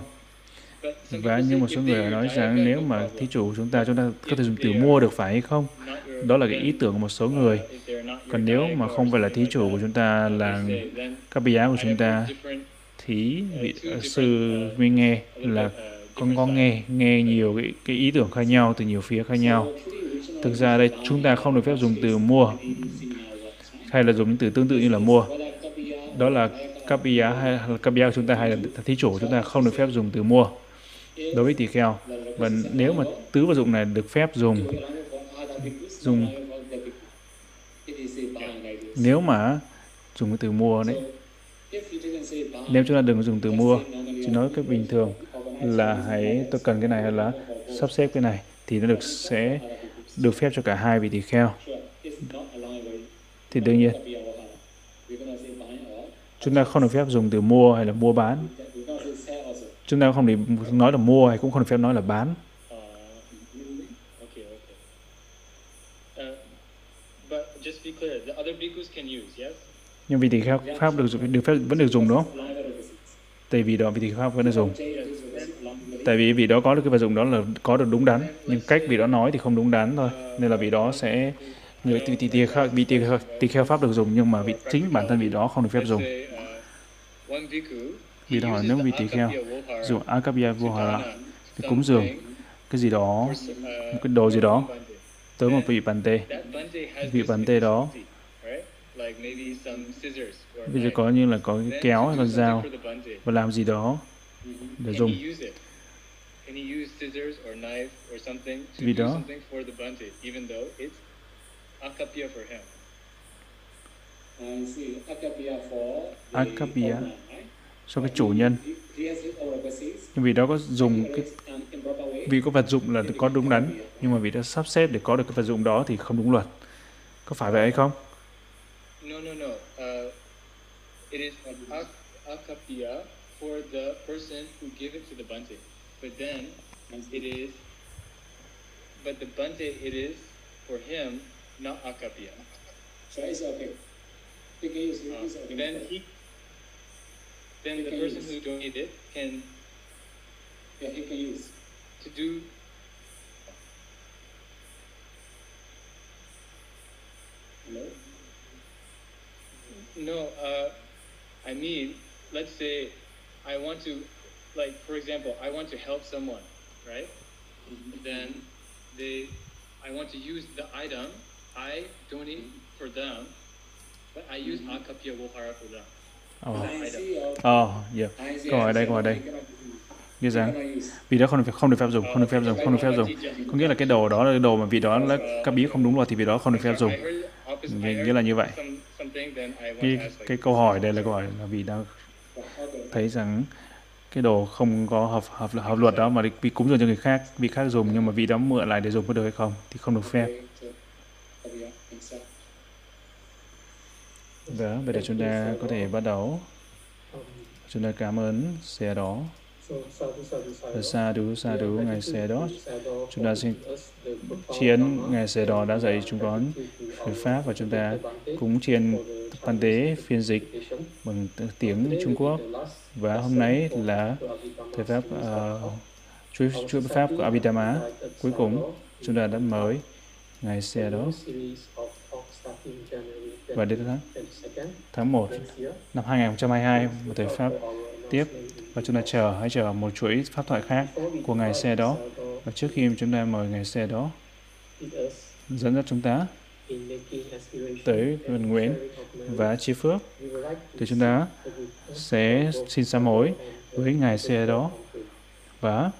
Speaker 1: Và
Speaker 4: như
Speaker 1: một số người nói rằng nếu mà thí chủ chúng ta chúng ta có thể dùng từ mua được phải hay không? Đó là cái ý tưởng của một số người. Còn nếu mà không phải là thí chủ của chúng ta là
Speaker 4: các say,
Speaker 1: giá của chúng ta thí vị sư mới nghe là con
Speaker 4: con
Speaker 1: nghe nghe nhiều cái, cái ý tưởng khác nhau từ nhiều phía khác nhau. Thực ra đây chúng ta không được phép dùng từ mua hay là dùng những từ tương tự như là mua. Đó là Kapiya hay là Kapiya của chúng ta hay là thí chủ của chúng ta không được phép dùng từ mua đối với tỳ kheo, và nếu mà tứ vật dụng này được phép dùng dùng nếu mà dùng cái từ mua đấy, nếu chúng ta đừng dùng từ mua, chỉ nói cái bình thường là hãy, tôi cần cái này hay là sắp xếp cái này, thì nó được sẽ được phép cho cả hai vị tỳ kheo thì đương nhiên, chúng ta không được phép dùng từ mua hay là mua bán.
Speaker 5: we're gonna say sell also.
Speaker 1: Chúng ta không được nói là mua hay cũng không được phép nói là bán.
Speaker 4: Use, yes?
Speaker 1: Nhưng vị tỳ kheo pháp được được phép vẫn được dùng đúng không? Tại vì đó vị kheo pháp vẫn được dùng. Tại vì vị đó có được cái vật dụng đó là có được đúng đắn, nhưng cách vị đó nói thì không đúng đắn thôi. Nên là vị đó sẽ người tỳ tỳ kheo vị tỳ kheo pháp được dùng nhưng mà vị chính bản thân vị đó không được phép dùng. Vì đó nếu
Speaker 4: the
Speaker 1: vị tỳ kheo
Speaker 4: akapya to
Speaker 1: vohara thì cúng dường cái gì đó một cái đồ gì đó tới một vị bàn tê. Vị bàn tê đó
Speaker 4: efficiency, right? Like maybe some scissors or
Speaker 1: Bây giờ có như là có cái kéo hay con dao và làm gì đó để
Speaker 4: Can
Speaker 1: dùng.
Speaker 4: he use it? Can he use scissors or knife or something to
Speaker 1: Vì
Speaker 4: do
Speaker 1: đó-
Speaker 4: something for the bhante, even though it's akapya
Speaker 1: cho cái chủ nhân. Nhưng vì đó có dùng cái vì có vật dụng là có đúng đắn nhưng mà vì đã sắp xếp để có được cái vật dụng đó thì không đúng luật. Có phải vậy hay không?
Speaker 4: No, no, no. Uh, it is ak- akapya for the person who gave it to the bhante. But then it is, but the bhante it is for him, not.
Speaker 5: So it's okay. Okay.
Speaker 4: then he, then the person
Speaker 5: use.
Speaker 4: who donated it can
Speaker 5: yeah, he can use.
Speaker 4: to do
Speaker 5: Hello?
Speaker 4: No, uh, I mean, let's say I want to, like, for example, I want to help someone, right? Mm-hmm. Then they, I want to use the item, I donate mm-hmm. for them, but I use mm-hmm. akapya vohara for them.
Speaker 1: Ờ,
Speaker 5: oh, yeah.
Speaker 1: Ờ, dạ. Câu hỏi đây, câu hỏi đây. Như rằng
Speaker 5: vị
Speaker 1: vì đó không được không được phép dùng, không được phép dùng, không được phép dùng. Có nghĩa là cái đồ đó là cái đồ mà vị đó là các bí không đúng luật thì vị đó không được phép dùng. Nghĩa, nghĩa là như vậy. Cái cái câu hỏi đây là câu hỏi là vì đang thấy rằng cái đồ không có hợp hợp hợp luật đó mà bị cúng dường cho người khác, vị khác dùng nhưng mà vị đó mượn lại để dùng có được hay không thì không được phép.
Speaker 5: Okay, so, Akapiya, accept.
Speaker 1: Đó, bây giờ chúng ta có thể bắt đầu. Chúng ta cảm ơn xe đó.
Speaker 3: sadhu sadhu
Speaker 1: sa sa ngài xe đó. Chúng ta xin
Speaker 3: chiến
Speaker 1: ngài xe đó đã dạy chúng con Phật pháp và chúng ta cúng chiến Pan Tế phiên dịch bằng tiếng Trung Quốc và hôm nay là thời pháp uh, chuỗi chuỗi pháp của Abhidhamma cuối cùng chúng ta đã mời ngài xe đó và đến tháng tháng 1 năm 2022 một thời pháp tiếp. Và chúng ta chờ, hãy chờ một chuỗi pháp thoại khác của ngài xe đó. Và trước khi chúng ta mời ngài xe đó, dẫn dắt chúng ta tới vận nguyện và chi phước, thì chúng ta sẽ xin sám hối với ngài xe đó. Và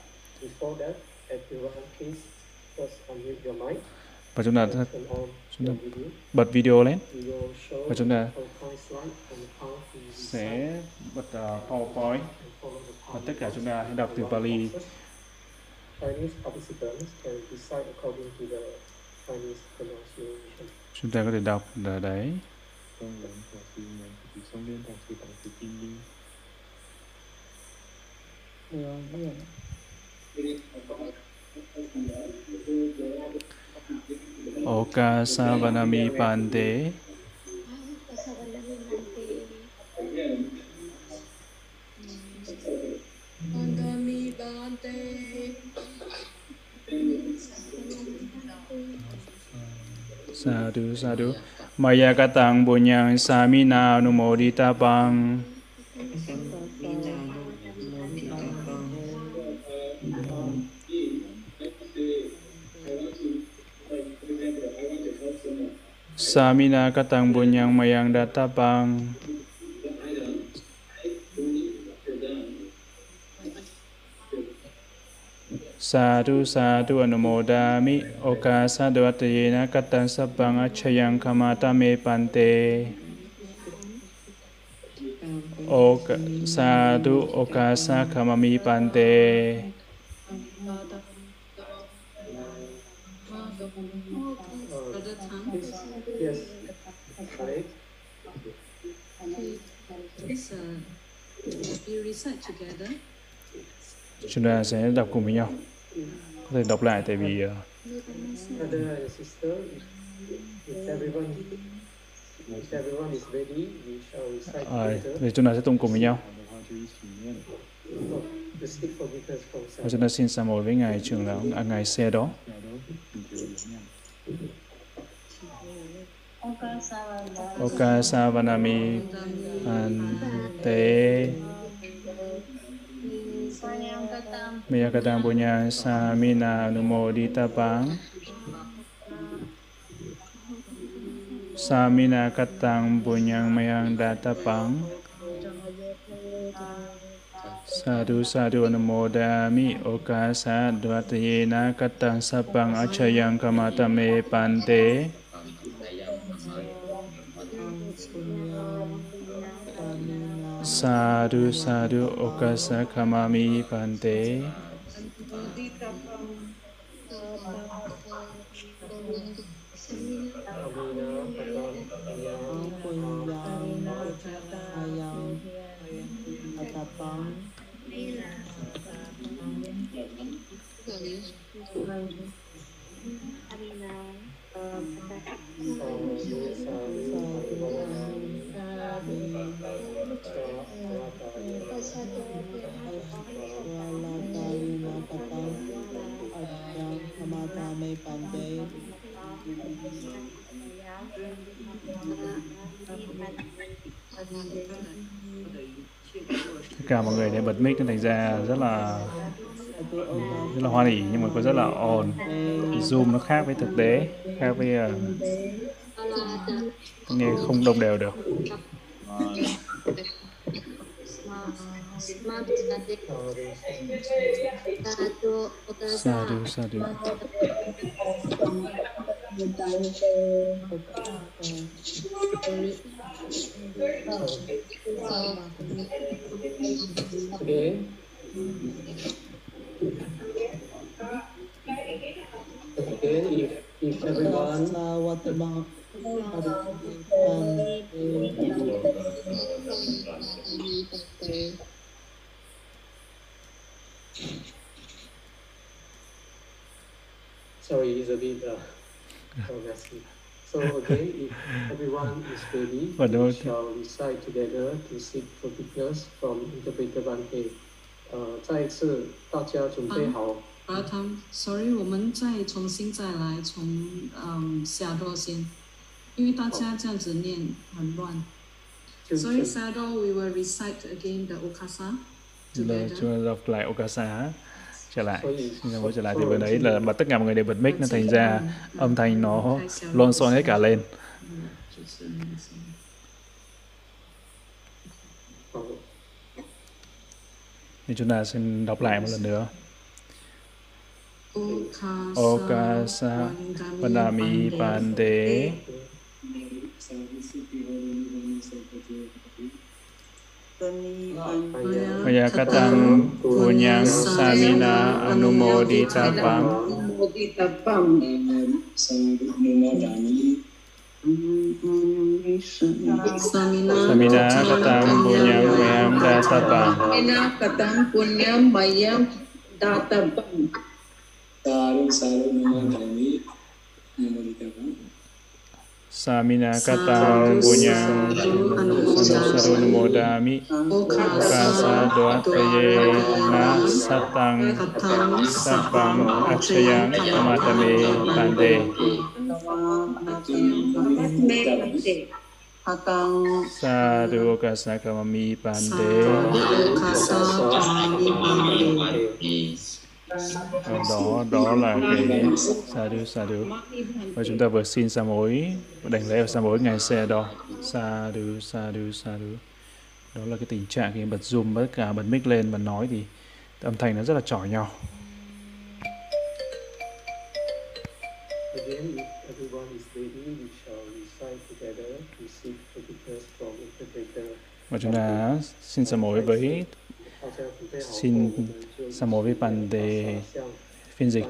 Speaker 1: và chúng ta chúng ta bật video lên. Và chúng ta sẽ bật uh, PowerPoint. Và tất cả chúng ta hãy đọc từ Bali chúng ta có thể đọc ở đấy. Oka Vanami Pante. Sadu, sadu. Maya katang bunyang samina numodita pang. Samina Katang Bunyang Mayang Data Pang Sadhu sadhu anumodami oka sadhu atayena katan sabang achayang kamata me pante. Oka sadhu okasa kamami pante Chúng ta sẽ đọc cùng với nhau. Có thể đọc lại tại vì À, chúng ta sẽ tụng cùng với nhau. Và chúng ta xin sa mồi với Ngài trưởng lão, à, Ngài xe đó. Oka Savanami Ante. Miyakatang Punya Samina Numodita Pang Samina Katang Punyang Mayang Data Pang Sadhu Sadhu Anumodami. Okasa Dvatayena Katang Sapang Achayang Kamatame Pante Sadhu Sadhu Okasa Kamami Pante.
Speaker 3: Amina,
Speaker 1: tất cả mọi người để bật mic nên thành ra rất là rất là hoan hỉ nhưng mà có rất là ồn. Zoom nó khác với thực tế khác với uh, nghe không đồng đều được sadhu sadhu
Speaker 3: Okay. Again, if, if everyone Sorry, it's a bit uh, uh, messy. So again, if everyone is ready,
Speaker 1: Và
Speaker 3: we
Speaker 1: đối-
Speaker 3: shall recite together to seek forgiveness from Interpreter Bante. 呃，再一次，大家准备好，
Speaker 6: Pratham, sorry，我们再重新再来，从嗯下多先，因为大家这样子念很乱。
Speaker 3: 就
Speaker 6: Sorry,
Speaker 3: 准
Speaker 6: Sado, we will recite again the Okasa
Speaker 1: là
Speaker 6: together.
Speaker 1: chúng ta đọc lại Okasa trở lại. Xin ra mũi trở lại thì vừa đấy là mà tất cả mọi người đều bật mic nên thành ra âm thanh nó lon son hết cả lên. Thì chúng ta xin đọc lại một lần nữa.
Speaker 6: Okasa
Speaker 1: Panami Pante Oyakatang punyang samina anumodita pam.
Speaker 6: Samina
Speaker 1: katang punyang mayam data pam.
Speaker 7: Samina katang punyang mayam data
Speaker 5: pam. Tarung sarung nama kami anumodita pam.
Speaker 1: Samina kata punya sanusarun modami kasa doa kaya na satang
Speaker 6: sabang
Speaker 1: aksayang amatame pande Sadu
Speaker 7: kasa kamami pande
Speaker 1: Sadhu kasa kamami
Speaker 6: pande
Speaker 1: Vâng, đó đó là cái sa đu sa đu. Và chúng ta vừa xin sa mối đảnh lễ và sa mối ngài xe đó sa đu sa đu sa đu. Đó là cái tình trạng khi bật zoom tất cả bật mic lên và nói thì âm thanh nó rất là chỏi nhau. Và chúng ta xin sa mối với xin
Speaker 6: Samovipande overbande finns ikke.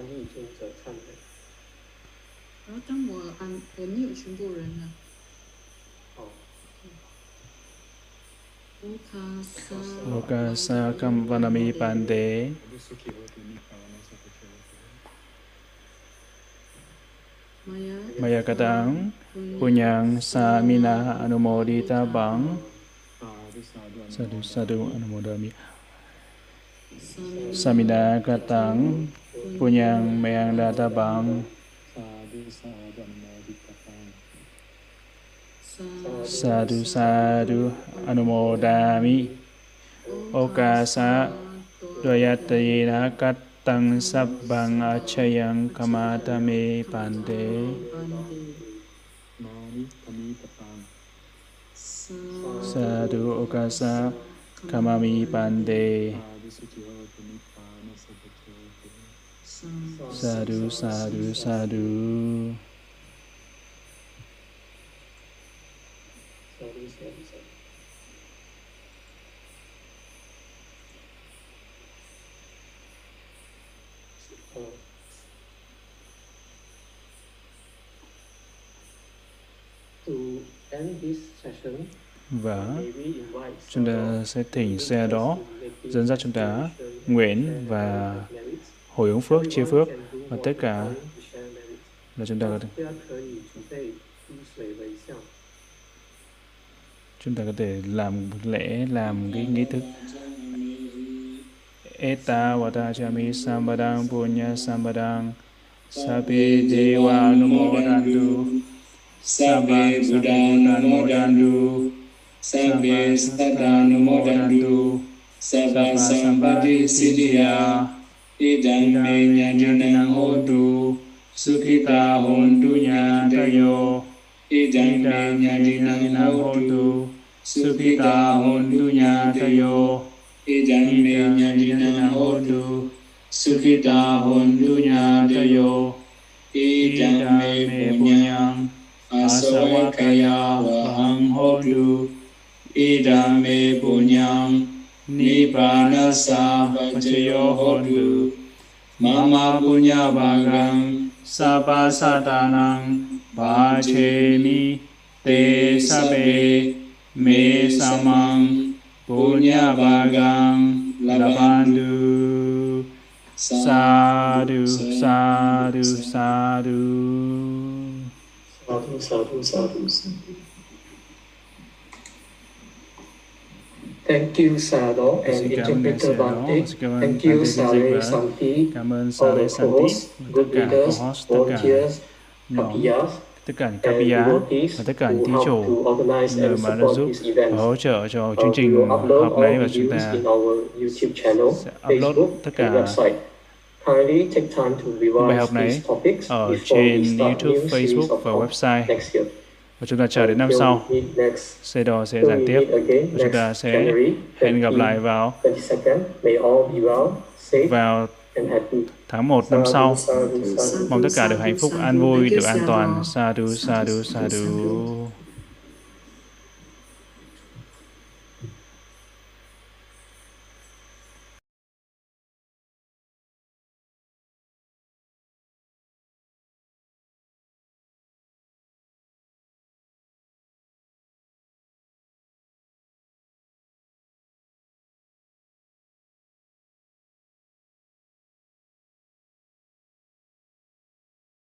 Speaker 1: Lokasa kam vanami pande. Maya kadang punyang samina anumodita bang. Sadu sadu anumodami samida katang punyang
Speaker 2: meyang databang.
Speaker 1: Sadu sadu anumodami. Okasa doyatayena katang sabbang acayang kamatame
Speaker 2: pante
Speaker 1: sadu okasa kamami pante
Speaker 2: Sadhu sukhi hoti nibbana sabbaca
Speaker 1: sadhu sadhu sadhu
Speaker 3: Sadhu, sadhu, sadhu. Uh, To end this session,
Speaker 1: và chúng ta sẽ thỉnh xe đó dẫn dắt chúng ta nguyện và hồi ứng phước, chia phước. Và tất cả là chúng ta có thể chúng ta có thể làm lễ làm cái nghi thức. Eta vata chami sambadang punya sambadang Sabi dewa numodandu
Speaker 8: Sabi buddha numodandu Sabe Sadanumodadu Saba Sambadi Sidia Idang Menyadunang Odu Sukita Hondunya Dayo Idang Menyadinang Odu Sukita Hondunya Dayo Idang Menyadinang Odu Sukita Hondunya Dayo Idang Menyadinang Asawa Kaya Wahang Hodu idam me punyam nibbana sahajyo hotu mama punya bagam sabba satanam ni te sabe me samang. Punya bagam labandu. Sadu sadu sadu.
Speaker 3: Sadu sadu sadu, sadu. Thank you, and
Speaker 1: cảm ơn Ngài
Speaker 3: Interpreter
Speaker 1: ơn
Speaker 3: Thank you,
Speaker 1: Dijikva.
Speaker 3: Santi,
Speaker 1: Cảm ơn
Speaker 3: all the co-hosts,
Speaker 1: cả
Speaker 3: leaders, volunteers, kapiyas,
Speaker 1: tất cả những
Speaker 3: and devotees
Speaker 1: và tất cả những
Speaker 3: who
Speaker 1: thí chủ người
Speaker 3: and
Speaker 1: mà đã giúp
Speaker 3: this
Speaker 1: và hỗ trợ cho
Speaker 3: Uh,
Speaker 1: chương trình họp này và chúng ta
Speaker 3: in our YouTube channel,
Speaker 1: sẽ upload
Speaker 3: Facebook,
Speaker 1: tất
Speaker 3: and
Speaker 1: cả
Speaker 3: website. Kindly take time to
Speaker 1: bài
Speaker 3: revise
Speaker 1: học này
Speaker 3: these topics
Speaker 1: ở trên YouTube, Facebook và website. Và chúng ta chờ đến năm sau. Sado sẽ giảng tiếp. và chúng ta sẽ hẹn gặp
Speaker 3: 20
Speaker 1: lại vào
Speaker 3: 22nd. May all be well, safe,
Speaker 1: vào tháng 1 năm sau. Mong tất cả được hạnh phúc an vui được an toàn.
Speaker 6: Sado.
Speaker 1: sadhu sadhu sadhu